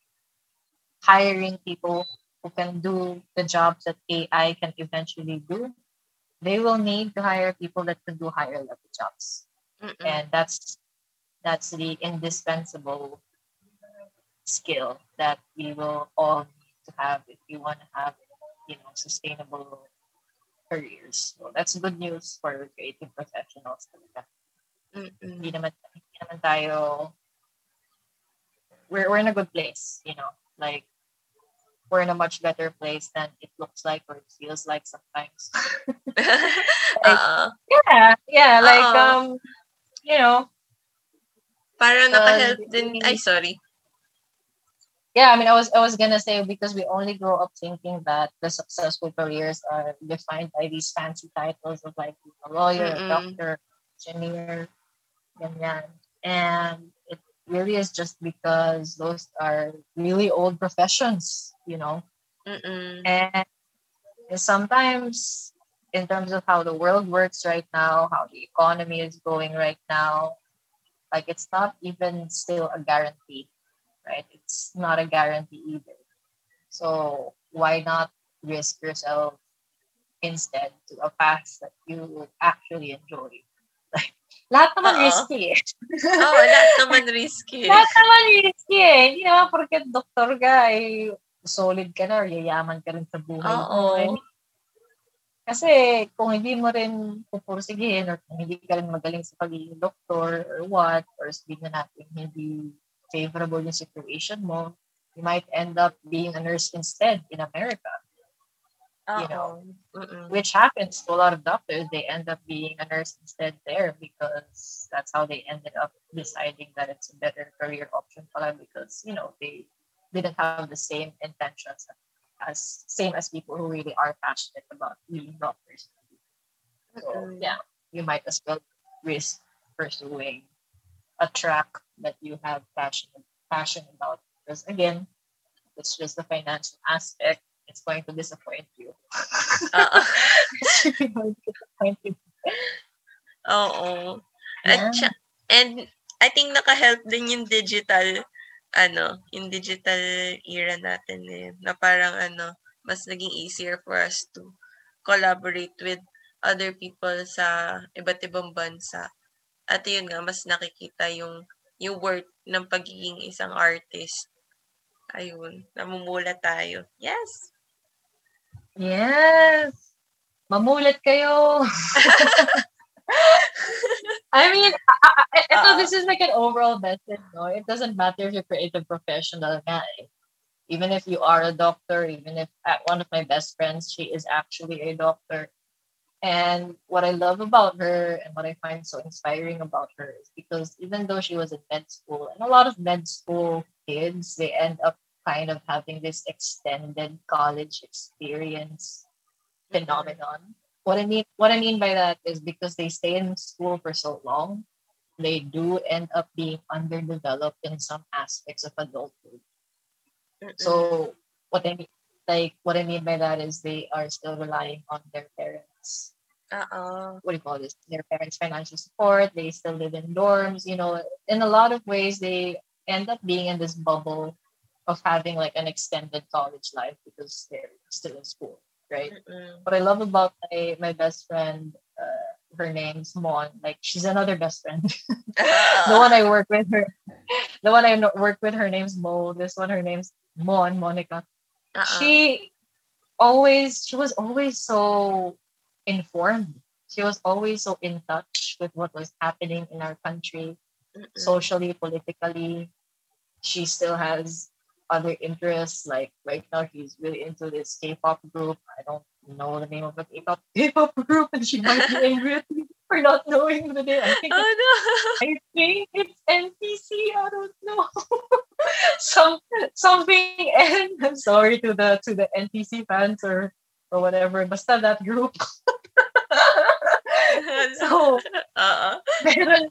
hiring people who can do the jobs that AI can eventually do. They will need to hire people that can do higher level jobs Mm-mm. and that's that's the indispensable skill that we will all to have if you want to have you know sustainable careers so that's good news for creative professionals talaga. Mm-mm. hindi naman hindi naman tayo we're, we're in a good place you know like we're in a much better place than it looks like or it feels like sometimes Oo. yeah yeah like Oo. um you know Parang naka-help din. hindi- Ay, sorry. Yeah, I mean, I was I was gonna say because we only grow up thinking that the successful careers are defined by these fancy titles of like a lawyer, a doctor, engineer, ganyan. and it really is just because those are really old professions, you know. Mm-mm. And sometimes, in terms of how the world works right now, how the economy is going right now, Like it's not even still a guarantee, right? It's not a guarantee either. So why not risk yourself instead to a path that you actually enjoy? Like, lahat naman Oo. risky eh. Oo, lahat naman risky. lahat naman risky eh. Hindi naman porket doktor ka eh, solid ka na or yayaman ka rin sa buhay mo. Kasi kung hindi mo rin pupursigihin or kung hindi ka rin magaling sa pagiging doktor or what, or sabihin na natin hindi favorable yung situation mo, you might end up being a nurse instead in America, Oo. you know. Mm-mm. which happens to a lot of doctors. They end up being a nurse instead there because that's how they ended up deciding that it's a better career option for them because, you know, they didn't have the same intentions as same as people who really are passionate about being doctors. So Mm-mm. yeah, you might as well risk pursuing a track that you have passion passion about. Because again, it's just the financial aspect. It's going to disappoint you. Oo. it's really going to disappoint you. Oo. Yeah. At and I think naka-help din yung digital ano, yung digital era natin eh, na parang ano, mas naging easier for us to collaborate with other people sa iba't ibang bansa. At yun nga, mas nakikita yung yung worth ng pagiging isang artist. Ayun, namumula tayo. Yes! Yes. Mamulit kayo. I mean, I, I, I, so this is like an overall message, no? It doesn't matter if you're creative professional nga eh. Even if you are a doctor, even if uh, one of my best friends, she is actually a doctor. And what I love about her and what I find so inspiring about her is because even though she was in med school, and a lot of med school kids, they end up kind of having this extended college experience mm-hmm. phenomenon. What I mean what I mean by that is because they stay in school for so long, they do end up being underdeveloped in some aspects of adulthood. So what I mean like what I mean by that is they are still relying on their parents. Oo. What do you call this? Their parents' financial support. They still live in dorms. You know, in a lot of ways, they end up being in this bubble of having like an extended college life because they're still in school, right? Mm-mm. what I love about my, my best friend, uh, her name's Mon. Like she's another best friend. the one I work with her, the one I work with, her name's Mo. This one, her name's Mon, Monica. Oo. She always, she was always so informed. She was always so in touch with what was happening in our country, Mm-mm. socially, politically. She still has other interests. Like right now, she's really into this K-pop group. I don't know the name of the K-pop K-pop group, and she might be angry at me for not knowing the name. I think Oh it's, no! I think it's NPC. I don't know. Some something. And I'm sorry to the to the NPC fans or or whatever. Basta that group. so. Meron,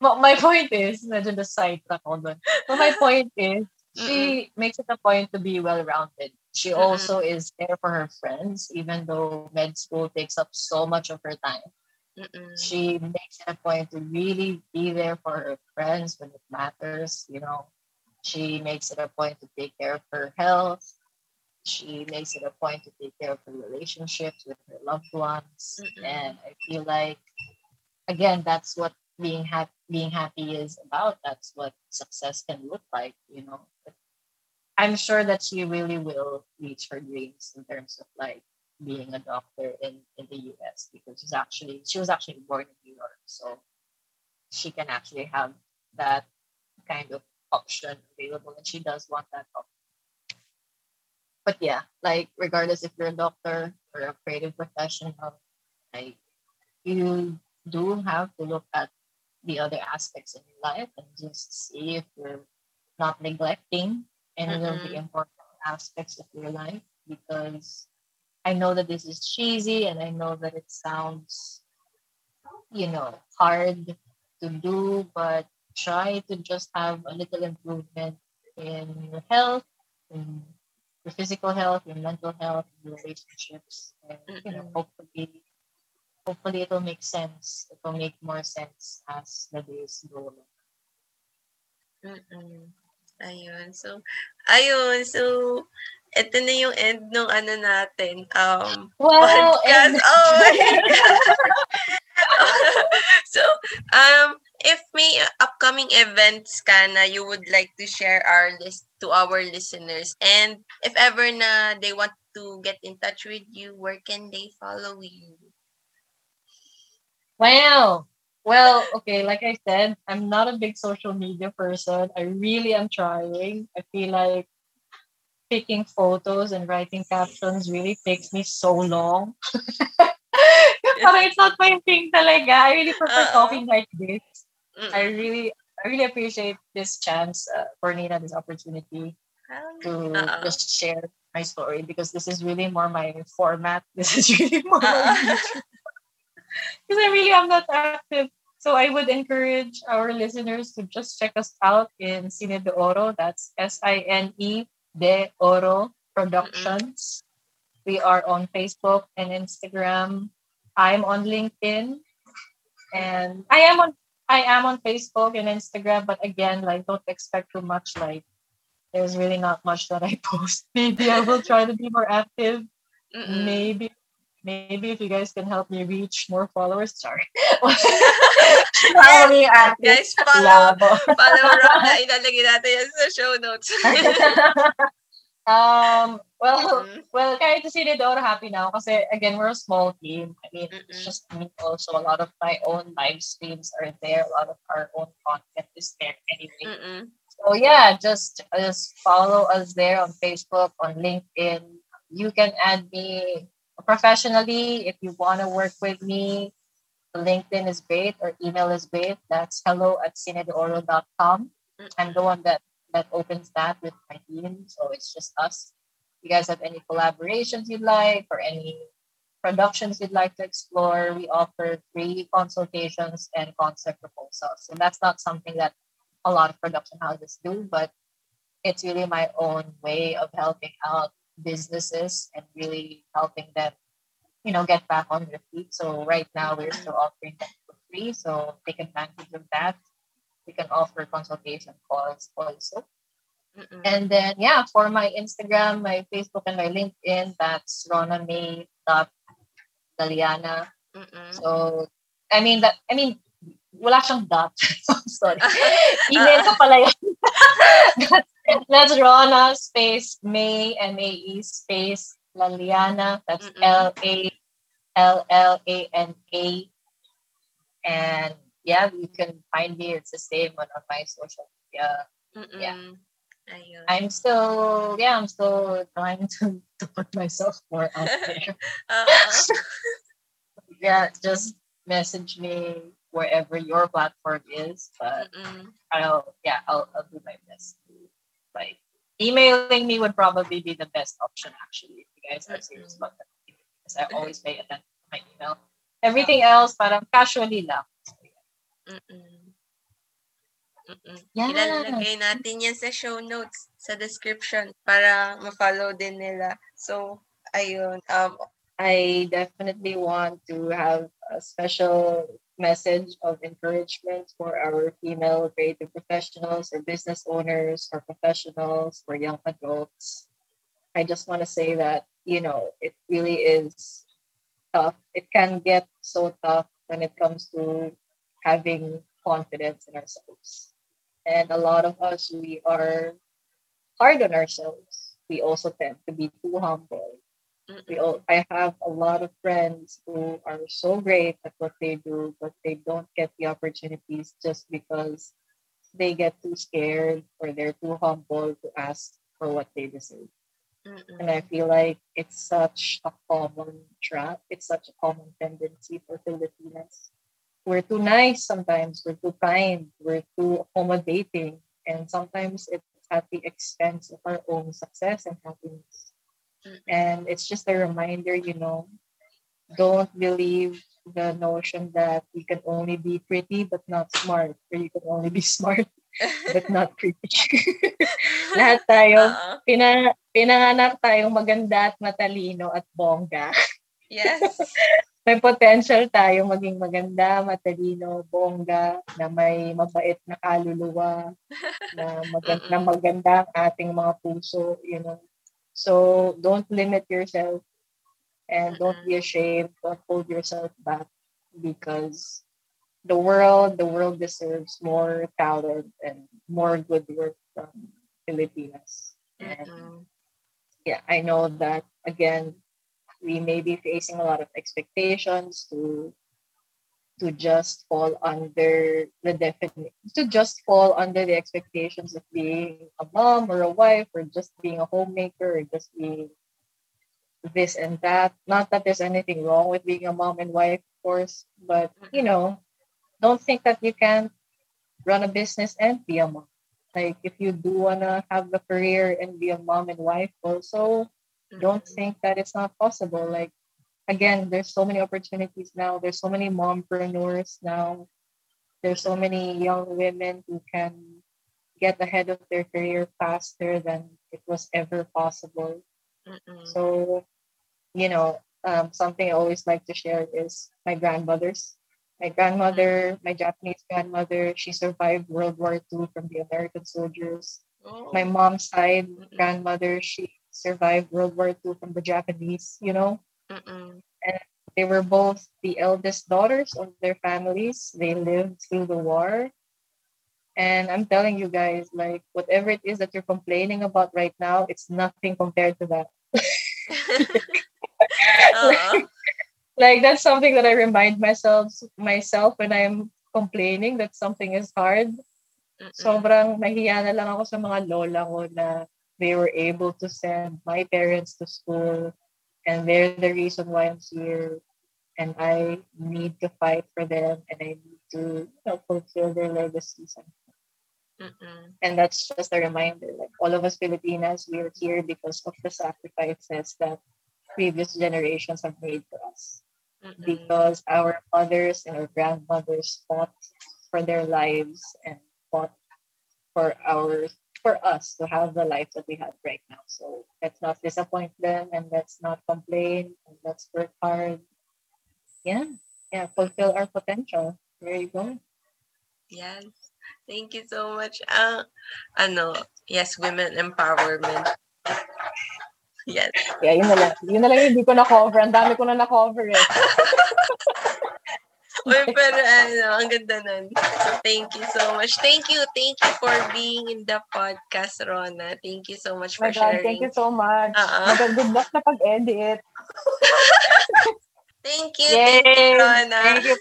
ma- uh-uh. my point is, medyo na sidetrack ako dun. But my point is, she makes it a point to be well-rounded. She Mm-mm. also is there for her friends, even though med school takes up so much of her time. Mm-mm. She makes it a point to really be there for her friends when it matters, you know. She makes it a point to take care of her health. She makes it a point to take care of her relationships with her loved ones. Mm-mm. And I feel like again, that's what being happy being happy is about. That's what success can look like, you know. I'm sure that she really will reach her dreams in terms of like being a doctor in, in the US because she's actually she was actually born in New York. So she can actually have that kind of option available and she does want that option. But yeah, like regardless if you're a doctor or a creative professional, like you do have to look at the other aspects in your life and just see if you're not neglecting any of the mm-hmm. important aspects of your life because I know that this is cheesy and I know that it sounds, you know, hard to do, but try to just have a little improvement in your health, in your physical health, your mental health, your relationships, and you know, hopefully hopefully it'll make sense. It'll make more sense as the days go along. Mm-mm. Ayun. So, ayun. So, ito na yung end ng ano natin. Um, Wow! podcast. and- Oh my God. so, um, if may upcoming events ka na you would like to share our list to our listeners and if ever na they want to get in touch with you, where can they follow you? Wow. Well, okay, like I said, I'm not a big social media person. I really am trying. I feel like picking photos and writing captions really takes me so long. Parang it's not my thing talaga. I really prefer Oo. talking like this. Mm-mm. I really, I really appreciate this chance uh, for Nina, this opportunity to Oo. just share my story because this is really more my format. This is really more because I really am not active. So I would encourage our listeners to just check us out in Sine de Oro. That's S I N E de Oro Productions. We are on Facebook and Instagram. I'm on LinkedIn, and I am on I am on Facebook and Instagram. But again, like don't expect too much. Like there's really not much that I post. Maybe I will try to be more active Mm-mm. maybe maybe if you guys can help me reach more followers sorry Yes, Only at Guys, follow, follow Rona. Ilalagay natin yan sa show notes. Um well Mm. well kahit si Sine de Oro happy now kasi again we're a small team I mean it's Mm-mm. just me also a lot of my own live streams are there a lot of our own content is there anyway Mm-mm. So yeah, just just follow us there on Facebook, on LinkedIn. You can add me professionally if you want to work with me. LinkedIn is great or email is great. That's hello at sinedeoro.com. I'm the one that that opens that with my team. So it's just us. you guys have any collaborations you'd like or any productions you'd like to explore, we offer free consultations and concept proposals. And that's not something that a lot of production houses do, but it's really my own way of helping out businesses and really helping them, you know, get back on their feet. So right now we're still offering that for free. So take advantage of that. We can offer consultation calls also. Mm-mm. And then yeah, for my Instagram, my Facebook, and my LinkedIn, that's Rona May dot Laliana. So I mean that I mean wala siyang dot. Sorry. Email ko ah. pala yun. that's Rona space May M A E space Laliana. That's L A L L A N A. And yeah, you can find me. It's the same on, on my social media. Mm-mm. yeah. Ayun. I'm still yeah, I'm still trying to, to put myself more out there. Oo. Uh-uh. yeah, just message me wherever your platform is. But Mm-mm. I'll yeah, I'll, I'll do my best. to, Like emailing me would probably be the best option actually if you guys are serious about that. Because I always pay attention to my email. Everything else, parang casually lang. Mm-mm. Mm-mm. Yeah. Ilalagay natin yan sa show notes, sa description, para ma-follow din nila. So, ayun. Um, I definitely want to have a special message of encouragement for our female creative professionals or business owners or professionals or young adults. I just want to say that, you know, it really is tough. It can get so tough when it comes to having confidence in ourselves. And a lot of us, we are hard on ourselves. We also tend to be too humble we all I have a lot of friends who are so great at what they do, but they don't get the opportunities just because they get too scared or they're too humble to ask for what they deserve. mm-mm. And I feel like it's such a common trap. It's such a common tendency for Filipinas. We're too nice sometimes, we're too kind, we're too accommodating, and sometimes it's at the expense of our own success and happiness. Mm-mm. And it's just a reminder, you know, don't believe the notion that you can only be pretty but not smart, or you can only be smart but not pretty. Lahat tayo, pina, pinanganak tayong maganda at matalino at bongga. Yes. May potential tayo maging maganda, matalino, bongga, na may mabait na kaluluwa, na maganda, na maganda ang ating mga puso, you know. So, don't limit yourself and don't be ashamed. Don't hold yourself back because the world, the world deserves more talent and more good work from Filipinas. And yeah, I know that again, we may be facing a lot of expectations to to just fall under the definition to just fall under the expectations of being a mom or a wife or just being a homemaker or just being this and that. Not that there's anything wrong with being a mom and wife, of course, but you know, don't think that you can run a business and be a mom. Like if you do wanna have a career and be a mom and wife also, don't think that it's not possible. Like again, there's so many opportunities now. There's so many mompreneurs now. There's so many young women who can get ahead of their career faster than it was ever possible. Mm-mm. So, you know, um, something I always like to share is my grandmothers. My grandmother, my Japanese grandmother, she survived World War II from the American soldiers. Oh. My mom's side grandmother, she survived World War II from the Japanese, you know. Mm-mm. They were both the eldest daughters of their families. They lived through the war. And I'm telling you guys, like, whatever it is that you're complaining about right now, it's nothing compared to that. Oo. Uh-huh. like that's something that I remind myself myself when I'm complaining that something is hard. Mm-mm. Sobrang nahiya na lang ako sa mga lola ko na they were able to send my parents to school and they're the reason why I'm here and I need to fight for them and I need to you know, fulfill their legacies and Mm-mm. and that's just a reminder like all of us filipinas we are here because of the sacrifices that previous generations have made for us Mm-mm. because our mothers and our grandmothers fought for their lives and fought for our for us to have the life that we have right now so let's not disappoint them and let's not complain and let's work hard yeah yeah fulfill our potential there you go Yes. Thank you so much. Ah, ano, yes, women empowerment. Yes. yeah yun na lang yun na lang hindi ko na-cover ang dami ko na na-cover eh Uy, pero ano, ang ganda nun. So, thank you so much. Thank you. Thank you for being in the podcast, Rona. Thank you so much my for God, sharing. thank you so much Oo. Mag- good luck na pag-edit Thank you. Yay! Thank you, Rona. Thank you.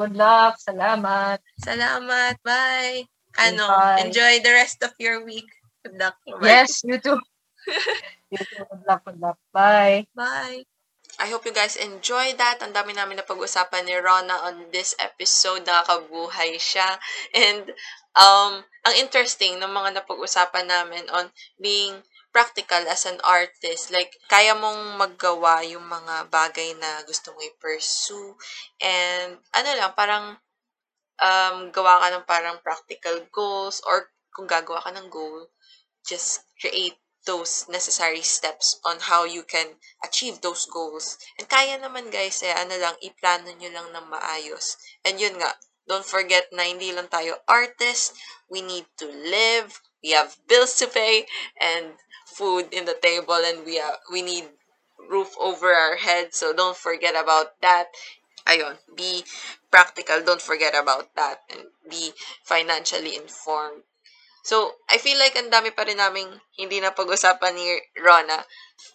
Good luck. Salamat. Salamat. Bye. Ano, Bye. enjoy the rest of your week. Good luck. Bye. Yes, you too. you too. Good luck. Good luck. Bye. Bye. I hope you guys enjoyed that. Ang dami namin na pag-usapan ni Rona on this episode. Nakakabuhay siya. And um, ang interesting ng mga napag-usapan namin on being practical as an artist. Like, kaya mong maggawa yung mga bagay na gusto mo i-pursue. And ano lang, parang um, gawa ka ng parang practical goals or kung gagawa ka ng goal, just create those necessary steps on how you can achieve those goals. And kaya naman guys, eh, ano lang, iplano nyo lang ng maayos. And yun nga, don't forget na hindi lang tayo artists, we need to live, we have bills to pay, and food in the table, and we, have, we need roof over our head, so don't forget about that. Ayun, be practical, don't forget about that, and be financially informed. So, I feel like ang dami pa rin naming hindi na pag-usapan ni Rona.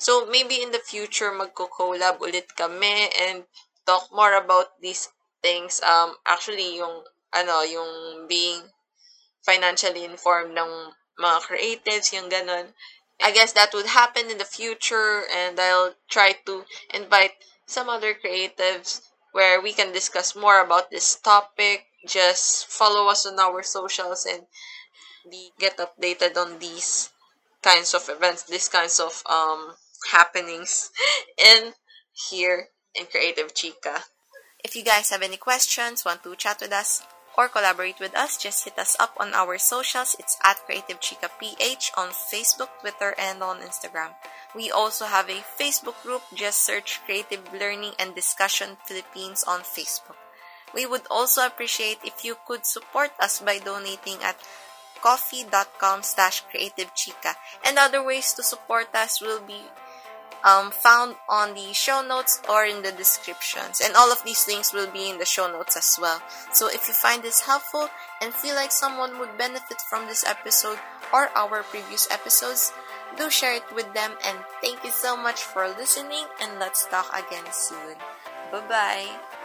So, maybe in the future, magko-collab ulit kami and talk more about these things. Um, actually, yung, ano, yung being financially informed ng mga creatives, yung ganun. I guess that would happen in the future and I'll try to invite some other creatives where we can discuss more about this topic. Just follow us on our socials and be get updated on these kinds of events, these kinds of um happenings in here in Creative Chica. If you guys have any questions, want to chat with us or collaborate with us, just hit us up on our socials. It's at Creative Chica PH on Facebook, Twitter, and on Instagram. We also have a Facebook group. Just search Creative Learning and Discussion Philippines on Facebook. We would also appreciate if you could support us by donating at ko-fi.com slash creativechica. And other ways to support us will be um, found on the show notes or in the descriptions. And all of these links will be in the show notes as well. So if you find this helpful and feel like someone would benefit from this episode or our previous episodes, do share it with them. And thank you so much for listening. And let's talk again soon. Bye bye.